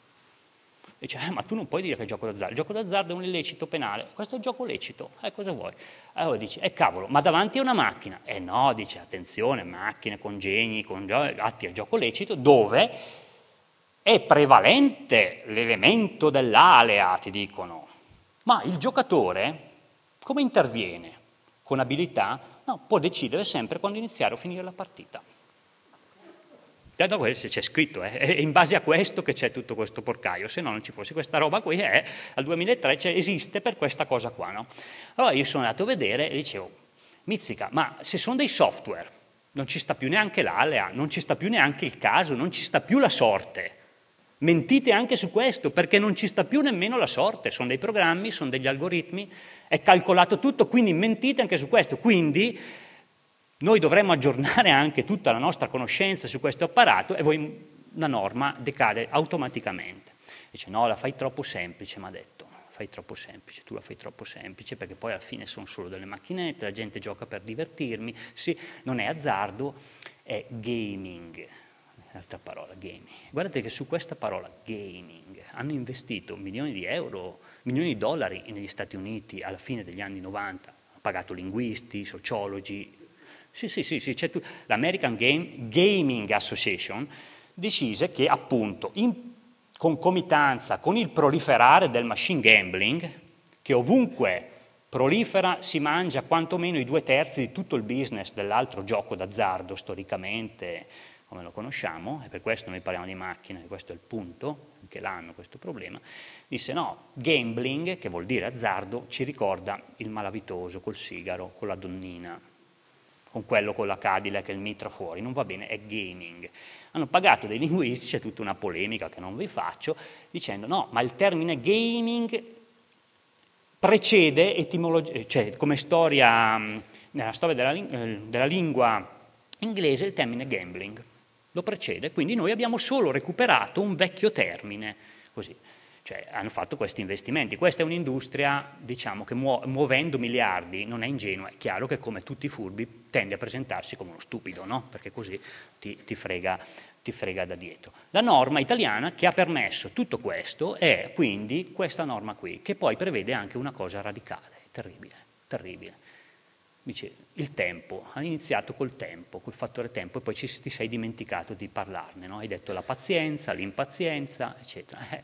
Dice, eh, ma tu non puoi dire che è gioco d'azzardo, il gioco d'azzardo è un illecito penale, questo è gioco lecito, eh, cosa vuoi? Allora dice, eh cavolo, ma davanti a una macchina? Eh no, dice, attenzione, macchine, congegni, con atti al gioco lecito, dove è prevalente l'elemento dell'alea, ti dicono, ma il giocatore come interviene? Con abilità? No, può decidere sempre quando iniziare o finire la partita. Tanto questo c'è scritto, eh, è in base a questo che c'è tutto questo porcaio, se no non ci fosse questa roba qui, eh, al 2003 esiste per questa cosa qua. No? Allora io sono andato a vedere e dicevo, Mizzica, ma se sono dei software, non ci sta più neanche l'alea, non ci sta più neanche il caso, non ci sta più la sorte. Mentite anche su questo, perché non ci sta più nemmeno la sorte, sono dei programmi, sono degli algoritmi, è calcolato tutto, quindi mentite anche su questo. Quindi noi dovremmo aggiornare anche tutta la nostra conoscenza su questo apparato e poi la norma decade automaticamente. Dice no, la fai troppo semplice, mi ha detto, fai troppo semplice, tu la fai troppo semplice perché poi alla fine sono solo delle macchinette, la gente gioca per divertirmi, sì, non è azzardo, è gaming. Altra parola, gaming. Guardate che su questa parola, gaming, hanno investito milioni di euro, milioni di dollari negli Stati Uniti alla fine degli anni 90, hanno pagato linguisti, sociologi, sì, sì, sì, sì tu. L'American Game, Gaming Association decise che appunto in concomitanza con il proliferare del machine gambling, che ovunque prolifera si mangia quantomeno i due terzi di tutto il business dell'altro gioco d'azzardo storicamente come lo conosciamo, e per questo noi parliamo di macchine, questo è il punto, anche l'hanno questo problema, disse no, gambling, che vuol dire azzardo, ci ricorda il malavitoso col sigaro, con la donnina, con quello con la Cadillac e il mitra fuori, non va bene, è gaming. Hanno pagato dei linguisti, c'è tutta una polemica che non vi faccio, dicendo no, ma il termine gaming precede etimologia, cioè come storia, nella storia della, eh, della lingua inglese il termine gambling, lo precede, quindi noi abbiamo solo recuperato un vecchio termine, così cioè hanno fatto questi investimenti. Questa è un'industria, diciamo, che muo- muovendo miliardi non è ingenua, è chiaro che come tutti i furbi tende a presentarsi come uno stupido, no? perché così ti, ti, frega, ti frega da dietro. La norma italiana che ha permesso tutto questo è quindi questa norma qui, che poi prevede anche una cosa radicale, terribile, terribile. Dice, il tempo, ha iniziato col tempo, col fattore tempo, e poi ci, ti sei dimenticato di parlarne, no? Hai detto la pazienza, l'impazienza, eccetera. Eh,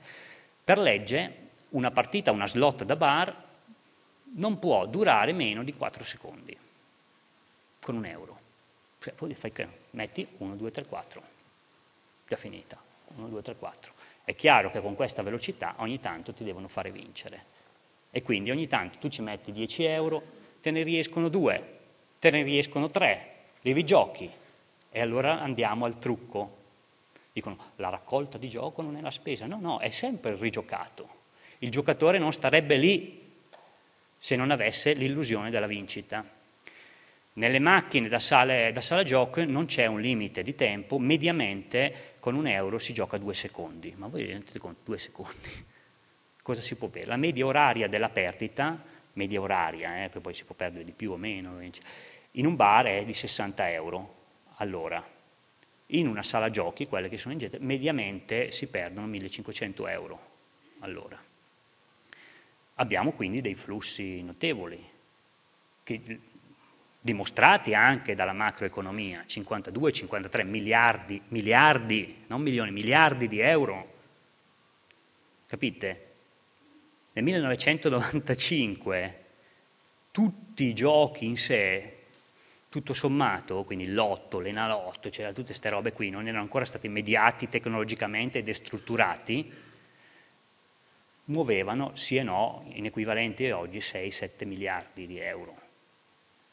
per legge, una partita, una slot da bar, non può durare meno di 4 secondi, con un euro. Cioè, poi fai che metti 1, 2, 3, 4, già finita, 1, 2, 3, 4. È chiaro che con questa velocità ogni tanto ti devono fare vincere. E quindi ogni tanto tu ci metti 10 euro, te ne riescono due, te ne riescono tre, li rigiochi e allora andiamo al trucco. Dicono, la raccolta di gioco non è la spesa, no, no, è sempre rigiocato. Il giocatore non starebbe lì se non avesse l'illusione della vincita. Nelle macchine da, sale, da sala gioco non c'è un limite di tempo, mediamente con un euro si gioca due secondi. Ma voi rendete conto, due secondi? Cosa si può bere? La media oraria della perdita media oraria, eh, poi si può perdere di più o meno, in un bar è di 60 euro all'ora. In una sala giochi, quelle che sono in gente, mediamente si perdono 1500 euro all'ora. Abbiamo quindi dei flussi notevoli, che, dimostrati anche dalla macroeconomia, 52-53 miliardi, miliardi, non milioni, miliardi di euro. Capite? Nel 1995 tutti i giochi in sé, tutto sommato, quindi lotto, l'enalotto, c'erano tutte queste robe qui, non erano ancora stati mediati tecnologicamente e destrutturati, muovevano sì e no in equivalente oggi 6-7 miliardi di euro.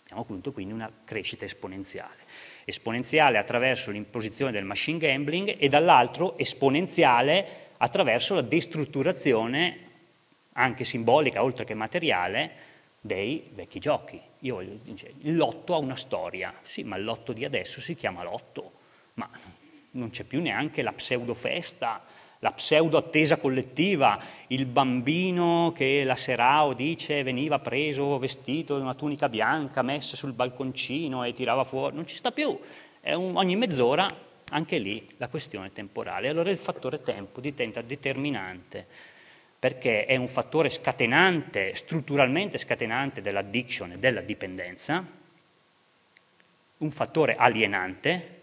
Abbiamo appunto quindi una crescita esponenziale. Esponenziale attraverso l'imposizione del machine gambling e dall'altro esponenziale attraverso la destrutturazione anche simbolica oltre che materiale, dei vecchi giochi. Io voglio dire, il lotto ha una storia, sì, ma il lotto di adesso si chiama lotto, ma non c'è più neanche la pseudofesta, la pseudo attesa collettiva, il bambino che la Serao dice veniva preso vestito di una tunica bianca, messa sul balconcino e tirava fuori, non ci sta più, un, ogni mezz'ora anche lì la questione temporale. Allora il fattore tempo diventa determinante perché è un fattore scatenante, strutturalmente scatenante dell'addiction e della dipendenza, un fattore alienante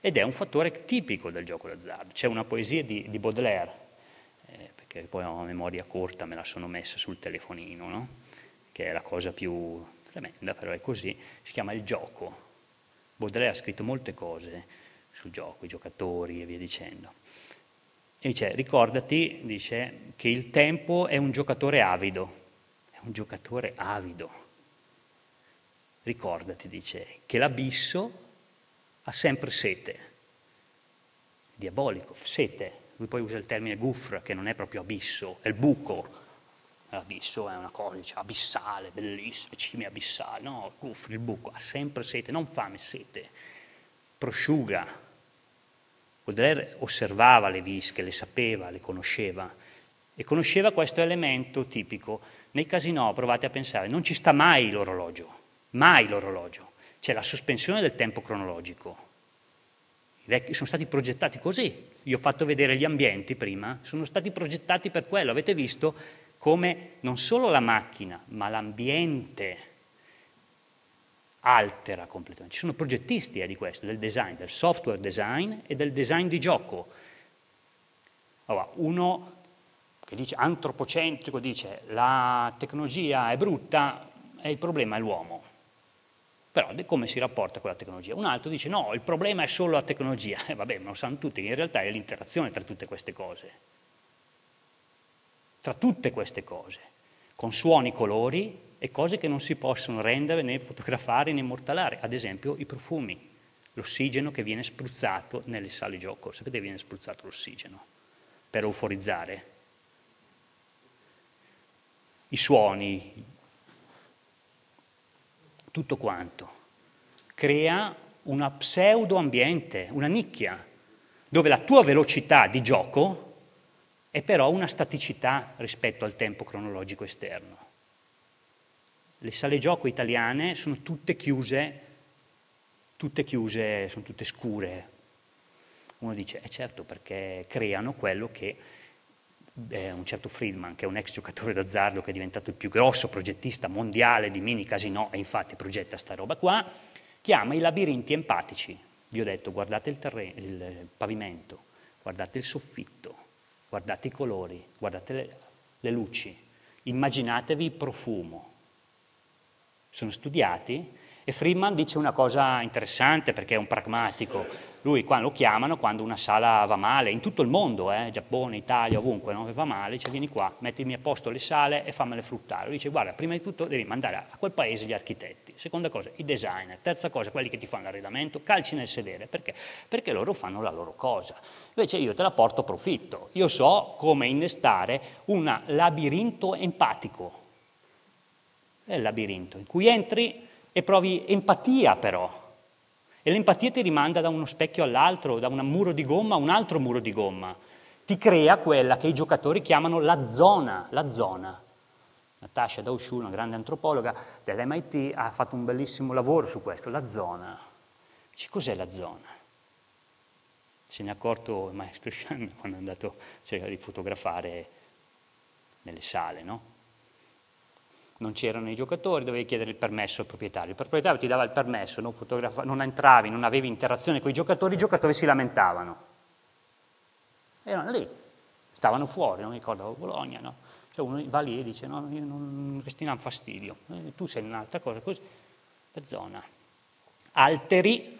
ed è un fattore tipico del gioco d'azzardo. C'è una poesia di, di Baudelaire, eh, perché poi ho una memoria corta, me la sono messa sul telefonino, no? che è la cosa più tremenda, però è così, si chiama Il gioco. Baudelaire ha scritto molte cose sul gioco, i giocatori e via dicendo. E dice, ricordati, dice, che il tempo è un giocatore avido, è un giocatore avido. Ricordati, dice, che l'abisso ha sempre sete, diabolico, sete. Lui poi usa il termine gouffre, che non è proprio abisso, è il buco. L'abisso è una cosa, dice, abissale, bellissima, cime abissale. No, gouffre, il buco, ha sempre sete, non fame, sete. Prosciuga, Baudelaire osservava le vische, le sapeva, le conosceva e conosceva questo elemento tipico. Nei casinò, provate a pensare, non ci sta mai l'orologio, mai l'orologio. C'è la sospensione del tempo cronologico. I vecchi sono stati progettati così. Vi ho fatto vedere gli ambienti prima, sono stati progettati per quello. Avete visto come non solo la macchina, ma l'ambiente altera completamente. Ci sono progettisti eh, di questo, del design, del software design e del design di gioco. Allora, uno che dice antropocentrico dice la tecnologia è brutta e il problema è l'uomo. Però come si rapporta con la tecnologia? Un altro dice no, il problema è solo la tecnologia. Eh, vabbè, ma lo sanno tutti in realtà è l'interazione tra tutte queste cose. Tra tutte queste cose, con suoni, colori, e cose che non si possono rendere né fotografare né immortalare, ad esempio i profumi, l'ossigeno che viene spruzzato nelle sale gioco. Sapete viene spruzzato l'ossigeno per euforizzare? I suoni, tutto quanto. Crea una pseudo ambiente, una nicchia, dove la tua velocità di gioco è però una staticità rispetto al tempo cronologico esterno. Le sale gioco italiane sono tutte chiuse, tutte chiuse, sono tutte scure. Uno dice, eh certo, perché creano quello che eh, un certo Friedman, che è un ex giocatore d'azzardo che è diventato il più grosso progettista mondiale di mini casino e infatti progetta sta roba qua, chiama i labirinti empatici. Vi ho detto, guardate il, terreno, il pavimento, guardate il soffitto, guardate i colori, guardate le, le luci, immaginatevi il profumo. Sono studiati e Friedman dice una cosa interessante perché è un pragmatico. Lui quando lo chiamano quando una sala va male, in tutto il mondo, eh, Giappone, Italia, ovunque, no? va male, dice vieni qua, mettimi a posto le sale e fammele fruttare. Lui dice guarda, prima di tutto devi mandare a quel paese gli architetti, seconda cosa i designer, terza cosa quelli che ti fanno l'arredamento, calci nel sedere, perché? Perché loro fanno la loro cosa. Invece io te la porto a profitto, io so come innestare un labirinto empatico. È il labirinto in cui entri e provi empatia però. E l'empatia ti rimanda da uno specchio all'altro, da un muro di gomma a un altro muro di gomma. Ti crea quella che i giocatori chiamano la zona, la zona. Natasha Daushu, una grande antropologa dell'MIT, ha fatto un bellissimo lavoro su questo, la zona. Dice, cos'è la zona? Se ne è accorto il maestro Shan quando è andato a cercare di fotografare nelle sale, no? Non c'erano i giocatori, dovevi chiedere il permesso al proprietario. Il proprietario ti dava il permesso, non, non entravi, non avevi interazione con i giocatori, i giocatori si lamentavano. Erano lì, stavano fuori, non mi ricordo, Bologna, no? Cioè uno va lì e dice, no, io non restiamo fastidio, eh, tu sei un'altra cosa, così, la zona. Alteri,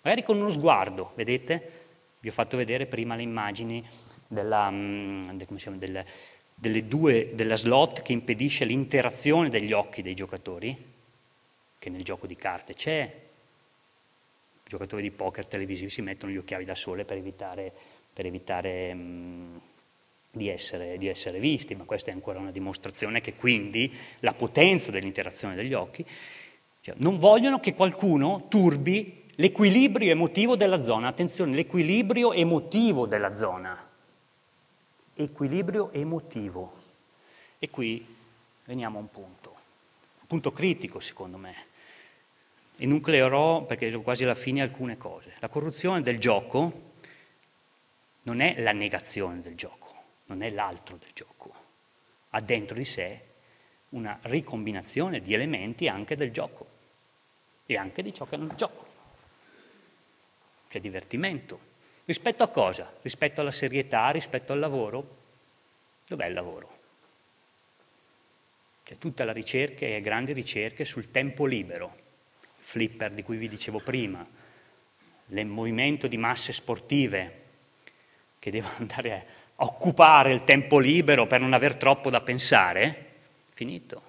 magari con uno sguardo, vedete? Vi ho fatto vedere prima le immagini della, mm, del, del, due, della slot che impedisce l'interazione degli occhi dei giocatori, che nel gioco di carte c'è. I giocatori di poker televisivi si mettono gli occhiali da sole per evitare, per evitare mh, di, essere, di essere visti, ma questa è ancora una dimostrazione che quindi la potenza dell'interazione degli occhi, cioè, non vogliono che qualcuno turbi l'equilibrio emotivo della zona. Attenzione, l'equilibrio emotivo della zona equilibrio emotivo. E qui veniamo a un punto, un punto critico secondo me. Enucleerò, perché sono quasi alla fine, alcune cose. La corruzione del gioco non è la negazione del gioco, non è l'altro del gioco. Ha dentro di sé una ricombinazione di elementi anche del gioco e anche di ciò che non è gioco. C'è divertimento, Rispetto a cosa? Rispetto alla serietà, rispetto al lavoro? Dov'è il lavoro? C'è tutta la ricerca e grandi ricerche sul tempo libero, flipper di cui vi dicevo prima, il movimento di masse sportive che devono andare a occupare il tempo libero per non aver troppo da pensare, finito.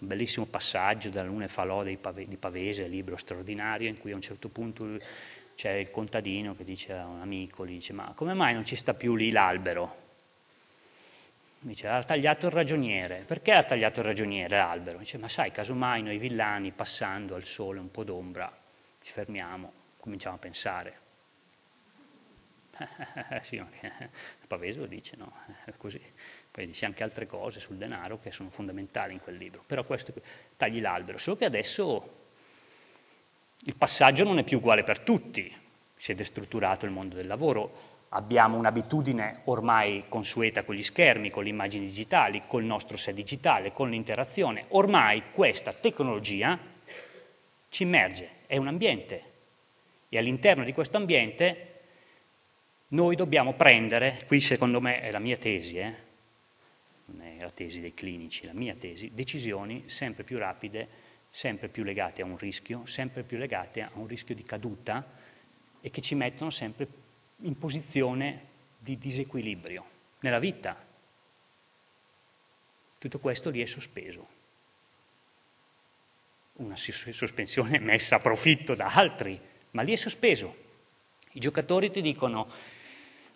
Un bellissimo passaggio da Lune Falò di Pavese, libro straordinario, in cui a un certo punto c'è il contadino che dice a un amico, dice ma come mai non ci sta più lì l'albero? Dice ha tagliato il ragioniere, perché ha tagliato il ragioniere l'albero? Dice ma sai, casomai noi villani passando al sole un po' d'ombra ci fermiamo, cominciamo a pensare. sì, il Pavese lo dice, no? È così. Poi dice anche altre cose sul denaro che sono fondamentali in quel libro. Però questo tagli l'albero, solo che adesso il passaggio non è più uguale per tutti, si è destrutturato il mondo del lavoro, abbiamo un'abitudine ormai consueta con gli schermi, con le immagini digitali, col nostro sé digitale, con l'interazione. Ormai questa tecnologia ci immerge, è un ambiente. E all'interno di questo ambiente noi dobbiamo prendere, qui secondo me è la mia tesi, eh, non è la tesi dei clinici, la mia tesi, decisioni sempre più rapide sempre più legate a un rischio, sempre più legate a un rischio di caduta e che ci mettono sempre in posizione di disequilibrio nella vita. Tutto questo lì è sospeso. Una sospensione messa a profitto da altri, ma lì è sospeso. I giocatori ti dicono,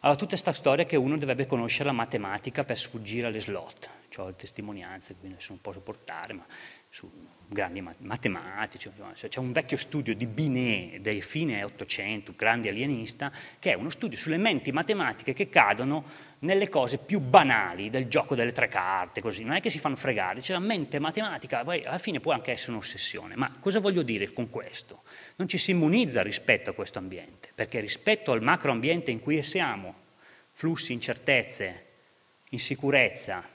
allora tutta questa storia che uno dovrebbe conoscere la matematica per sfuggire alle slot, ho testimonianze, quindi adesso non posso portare, ma su grandi matematici, c'è un vecchio studio di Binet dei fine 800, grande alienista, che è uno studio sulle menti matematiche che cadono nelle cose più banali del gioco delle tre carte, così, non è che si fanno fregare, c'è la mente matematica, poi alla fine può anche essere un'ossessione, ma cosa voglio dire con questo? Non ci si immunizza rispetto a questo ambiente, perché rispetto al macroambiente in cui siamo, flussi, incertezze, insicurezza,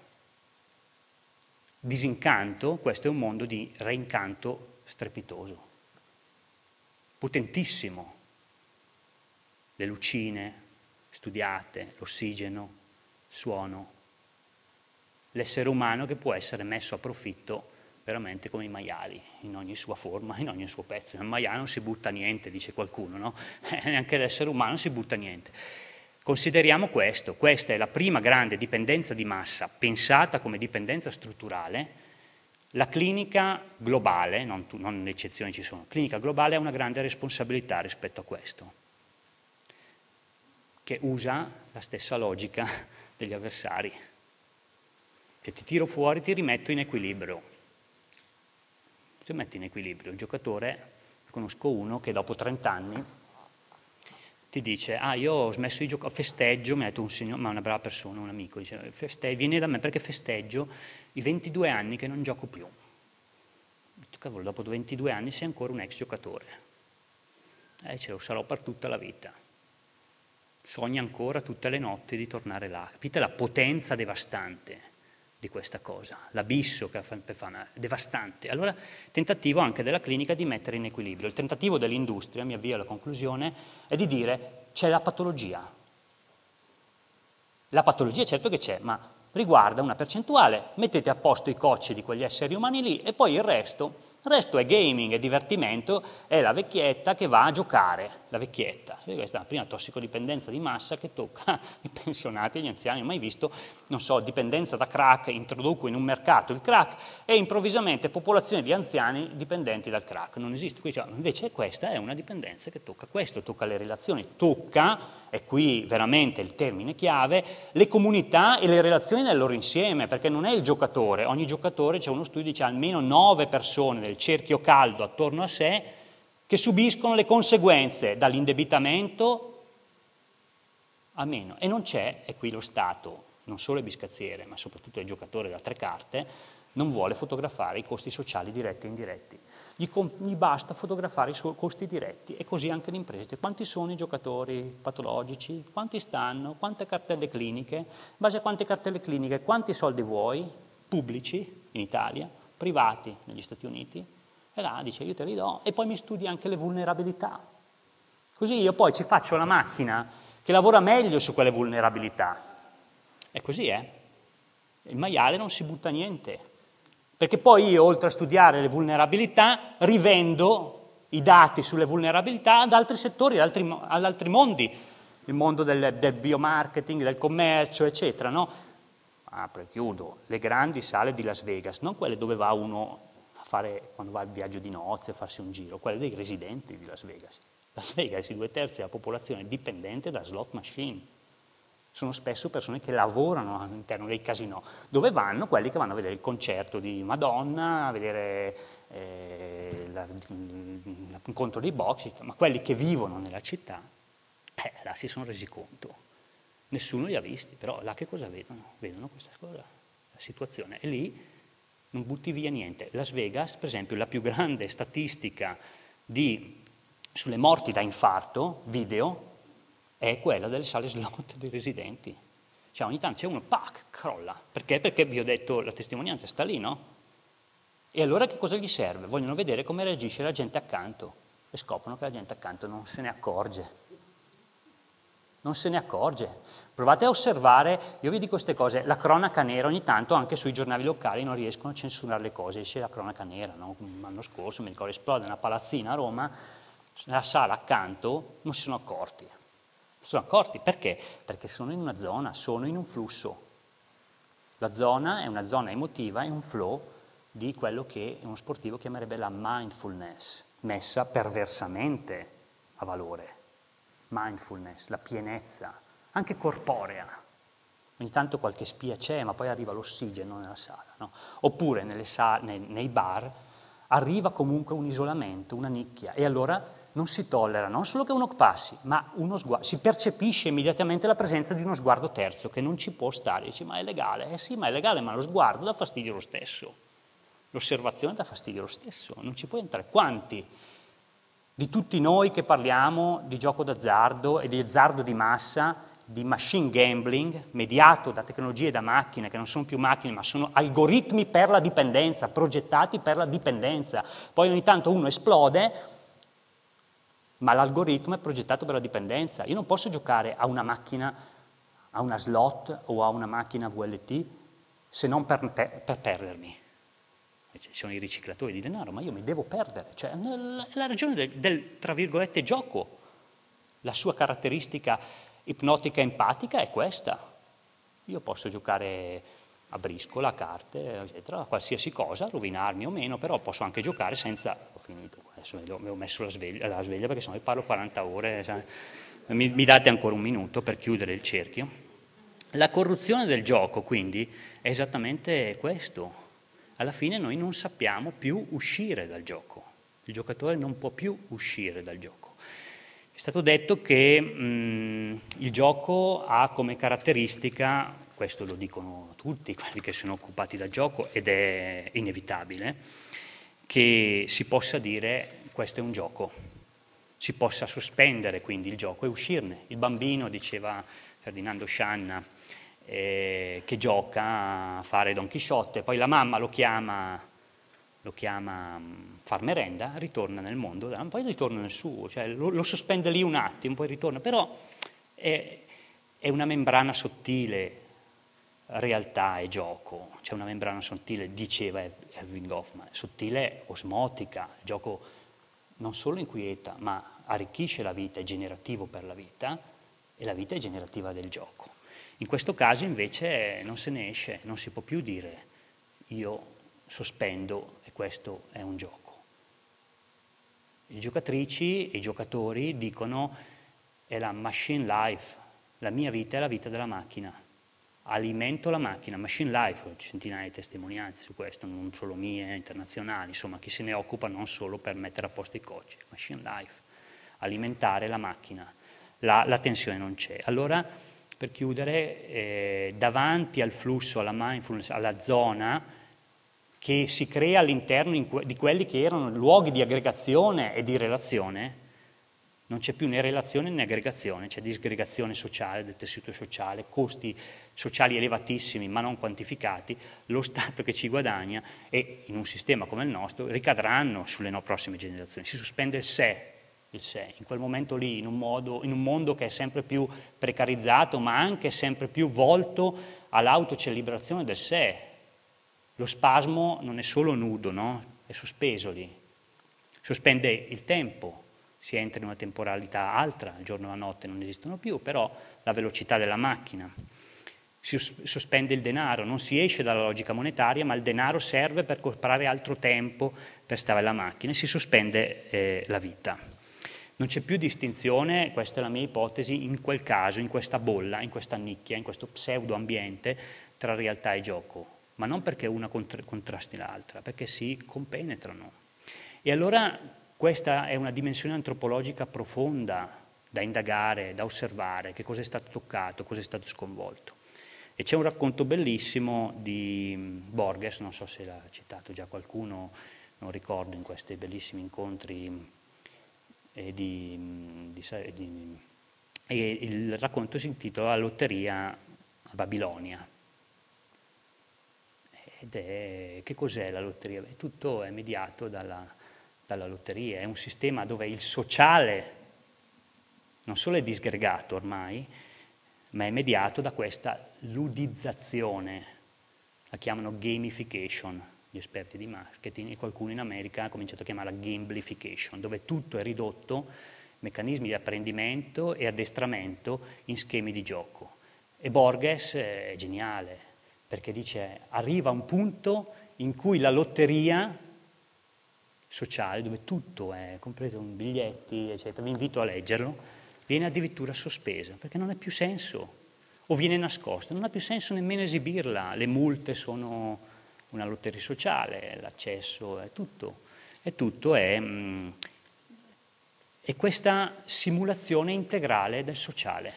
disincanto, questo è un mondo di reincanto strepitoso, potentissimo. Le lucine studiate, l'ossigeno, il suono, l'essere umano che può essere messo a profitto veramente come i maiali, in ogni sua forma, in ogni suo pezzo. Nel maiale non si butta niente, dice qualcuno, no? neanche l'essere umano si butta niente. Consideriamo questo, questa è la prima grande dipendenza di massa pensata come dipendenza strutturale, la clinica globale, non, tu, non eccezioni ci sono, clinica globale ha una grande responsabilità rispetto a questo, che usa la stessa logica degli avversari. Cioè ti tiro fuori, ti rimetto in equilibrio. Si mette in equilibrio il giocatore, conosco uno che dopo 30 anni ti dice, ah io ho smesso di giocare, festeggio, mi ha detto un signore, ma una brava persona, un amico, dice, feste, vieni da me perché festeggio i 22 anni che non gioco più. Cavolo, dopo 22 anni sei ancora un ex giocatore. Eh, ce lo sarò per tutta la vita. Sogna ancora tutte le notti di tornare là. Capite la potenza devastante di questa cosa, l'abisso che fa è devastante. Allora, tentativo anche della clinica di mettere in equilibrio. Il tentativo dell'industria, mi avvio alla conclusione, è di dire c'è la patologia. La patologia certo che c'è, ma riguarda una percentuale, mettete a posto i cocci di quegli esseri umani lì e poi il resto il resto è gaming, è divertimento, è la vecchietta che va a giocare, la vecchietta. Questa è la prima tossicodipendenza di massa che tocca i pensionati e gli anziani. Mai visto, non so, dipendenza da crack, introduco in un mercato il crack e improvvisamente popolazione di anziani dipendenti dal crack. Non esiste. Invece questa è una dipendenza che tocca questo, tocca le relazioni, tocca, e qui veramente il termine chiave, le comunità e le relazioni nel loro insieme, perché non è il giocatore, ogni giocatore, c'è uno studio dice almeno nove persone del cerchio caldo attorno a sé che subiscono le conseguenze dall'indebitamento a meno. E non c'è, e qui lo Stato, non solo il biscazziere, ma soprattutto il giocatore da tre carte, non vuole fotografare i costi sociali diretti e indiretti. Gli, gli basta fotografare i suoi costi diretti e così anche le imprese. Quanti sono i giocatori patologici? Quanti stanno? Quante cartelle cliniche? In base a quante cartelle cliniche, quanti soldi vuoi? Pubblici in Italia, privati negli Stati Uniti, e là dice io te li do e poi mi studi anche le vulnerabilità. Così io poi ci faccio la macchina che lavora meglio su quelle vulnerabilità. E così è. Il maiale non si butta niente, perché poi io, oltre a studiare le vulnerabilità, rivendo i dati sulle vulnerabilità ad altri settori, ad altri, ad altri mondi, il mondo del, del biomarketing, del commercio, eccetera, no? apro e chiudo, le grandi sale di Las Vegas, non quelle dove va uno a fare, quando va al viaggio di nozze, a farsi un giro, quelle dei residenti di Las Vegas. Las Vegas, i due terzi della popolazione è dipendente da slot machine. Sono spesso persone che lavorano all'interno dei casinò, dove vanno quelli che vanno a vedere il concerto di Madonna, a vedere eh, l'incontro dei box, ma quelli che vivono nella città, eh, là si sono resi conto Nessuno li ha visti, però là che cosa vedono? Vedono questa cosa, la situazione. E lì non butti via niente. Las Vegas, per esempio, la più grande statistica di, sulle morti da infarto video è quella delle sale slot dei residenti. Cioè ogni tanto c'è uno, pac, crolla. Perché? Perché vi ho detto la testimonianza sta lì, no? E allora che cosa gli serve? Vogliono vedere come reagisce la gente accanto e scoprono che la gente accanto non se ne accorge non se ne accorge. Provate a osservare, io vi dico queste cose, la cronaca nera, ogni tanto anche sui giornali locali non riescono a censurare le cose, esce la cronaca nera, no? l'anno scorso mi ricordo esplode una palazzina a Roma, nella sala accanto non si sono accorti. Sono accorti perché? Perché sono in una zona, sono in un flusso. La zona è una zona emotiva, è un flow di quello che uno sportivo chiamerebbe la mindfulness, messa perversamente a valore mindfulness, la pienezza, anche corporea. Ogni tanto qualche spia c'è, ma poi arriva l'ossigeno nella sala. No? Oppure sale, nei, nei bar arriva comunque un isolamento, una nicchia, e allora non si tollera non solo che uno passi, ma sguardo, si percepisce immediatamente la presenza di uno sguardo terzo che non ci può stare. Dici, ma è legale? Eh sì, ma è legale, ma lo sguardo dà fastidio lo stesso. L'osservazione dà fastidio lo stesso, non ci puoi entrare. Quanti di tutti noi che parliamo di gioco d'azzardo e di azzardo di massa di machine gambling mediato da tecnologie da macchine che non sono più macchine ma sono algoritmi per la dipendenza, progettati per la dipendenza. Poi ogni tanto uno esplode, ma l'algoritmo è progettato per la dipendenza. Io non posso giocare a una macchina, a una slot o a una macchina VLT se non per, per, per perdermi. Ci sono i riciclatori di denaro, ma io mi devo perdere. Cioè, è la ragione del, del, tra virgolette, gioco. La sua caratteristica ipnotica empatica è questa. Io posso giocare a briscola, a carte, eccetera, a qualsiasi cosa, rovinarmi o meno, però posso anche giocare senza... Ho finito, adesso mi ho messo la sveglia, la sveglia perché sennò parlo 40 ore, mi, mi date ancora un minuto per chiudere il cerchio. La corruzione del gioco, quindi, è esattamente questo. Alla fine noi non sappiamo più uscire dal gioco. Il giocatore non può più uscire dal gioco. È stato detto che mh, il gioco ha come caratteristica, questo lo dicono tutti quelli che sono occupati dal gioco ed è inevitabile, che si possa dire questo è un gioco, si possa sospendere quindi il gioco e uscirne. Il bambino, diceva Ferdinando Scianna, eh, che gioca a fare Don Chisciotte, poi la mamma lo chiama lo chiama mm, far merenda, ritorna nel mondo, poi ritorna nel suo, cioè lo, lo sospende lì un attimo, poi ritorna, però è, è, una membrana sottile, realtà e gioco, c'è una membrana sottile, diceva Erwin Goffman, sottile osmotica, il gioco non solo inquieta, ma arricchisce la vita, è generativo per la vita e la vita è generativa del gioco. In questo caso invece non se ne esce, non si può più dire io sospendo e questo è un gioco. Le giocatrici e i giocatori dicono è la machine life, la mia vita è la vita della macchina. Alimento la macchina, machine life, ho centinaia di testimonianze su questo, non solo mie, internazionali, insomma chi se ne occupa non solo per mettere a posto i codici, machine life, alimentare la macchina, la, la tensione non c'è. Allora, per chiudere, eh, davanti al flusso, alla mindfulness, alla zona, che si crea all'interno di quelli che erano luoghi di aggregazione e di relazione, non c'è più né relazione né aggregazione, c'è disgregazione sociale del tessuto sociale, costi sociali elevatissimi ma non quantificati, lo Stato che ci guadagna e in un sistema come il nostro ricadranno sulle no prossime generazioni. Si sospende il sé, il sé, in quel momento lì, in un, modo, in un mondo che è sempre più precarizzato ma anche sempre più volto all'autocelebrazione del sé, lo spasmo non è solo nudo, no? è sospeso lì. Sospende il tempo, si entra in una temporalità altra, il giorno e la notte non esistono più, però la velocità della macchina. Si sospende il denaro, non si esce dalla logica monetaria, ma il denaro serve per comprare altro tempo per stare alla macchina e si sospende eh, la vita. Non c'è più distinzione, questa è la mia ipotesi, in quel caso, in questa bolla, in questa nicchia, in questo pseudo ambiente tra realtà e gioco ma non perché una contrasti l'altra, perché si compenetrano. E allora questa è una dimensione antropologica profonda da indagare, da osservare, che cosa è stato toccato, cosa è stato sconvolto. E c'è un racconto bellissimo di Borges, non so se l'ha citato già qualcuno, non ricordo in questi bellissimi incontri eh, di, di, di, e il racconto si intitola Lotteria a Babilonia. Ed è, che cos'è la lotteria? Tutto è mediato dalla, dalla lotteria, è un sistema dove il sociale non solo è disgregato ormai, ma è mediato da questa ludizzazione, la chiamano gamification gli esperti di marketing e qualcuno in America ha cominciato a chiamarla gamblification, dove tutto è ridotto, meccanismi di apprendimento e addestramento in schemi di gioco. E Borges è geniale, perché dice arriva un punto in cui la lotteria sociale, dove tutto è compreso in biglietti, eccetera, vi invito a leggerlo, viene addirittura sospesa, perché non ha più senso, o viene nascosta, non ha più senso nemmeno esibirla, le multe sono una lotteria sociale, l'accesso è tutto, è tutto, è, mm, è questa simulazione integrale del sociale,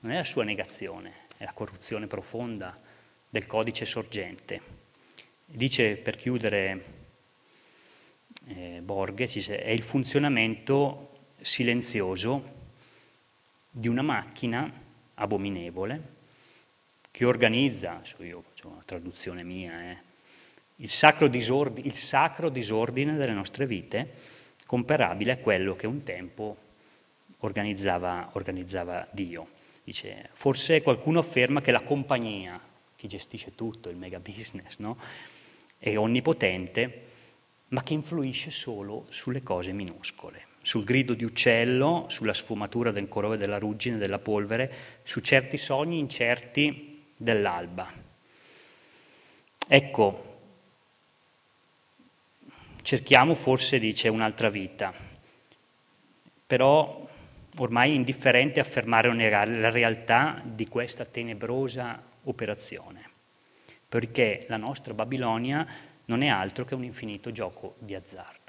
non è la sua negazione, è la corruzione profonda del codice sorgente. Dice per chiudere eh, Borges, è il funzionamento silenzioso di una macchina abominevole che organizza, io faccio una traduzione mia, eh, il, sacro disordine, il sacro disordine delle nostre vite, comparabile a quello che un tempo organizzava, organizzava Dio. Dice, forse qualcuno afferma che la compagnia, chi gestisce tutto, il mega business, no? è onnipotente, ma che influisce solo sulle cose minuscole sul grido di uccello, sulla sfumatura del colore della ruggine, della polvere, su certi sogni incerti dell'alba. Ecco, cerchiamo forse, dice, un'altra vita, però ormai è indifferente affermare o negare la realtà di questa tenebrosa operazione, perché la nostra Babilonia non è altro che un infinito gioco di azzardo.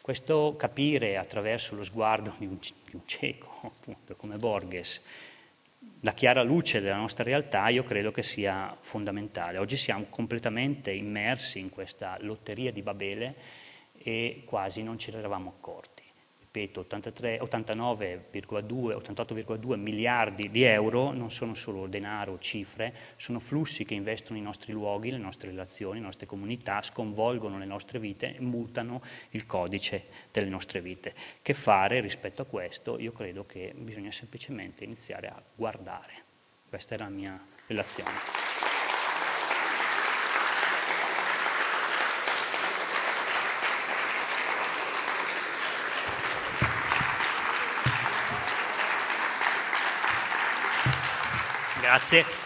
Questo capire attraverso lo sguardo di un, di un cieco, appunto, come Borges, la chiara luce della nostra realtà, io credo che sia fondamentale. Oggi siamo completamente immersi in questa lotteria di Babele e quasi non ce l'eravamo accorti ripeto, 89,2, 88,2 miliardi di euro non sono solo denaro, cifre, sono flussi che investono i nostri luoghi, le nostre relazioni, le nostre comunità, sconvolgono le nostre vite, mutano il codice delle nostre vite. Che fare rispetto a questo? Io credo che bisogna semplicemente iniziare a guardare. Questa è la mia relazione. Grazie.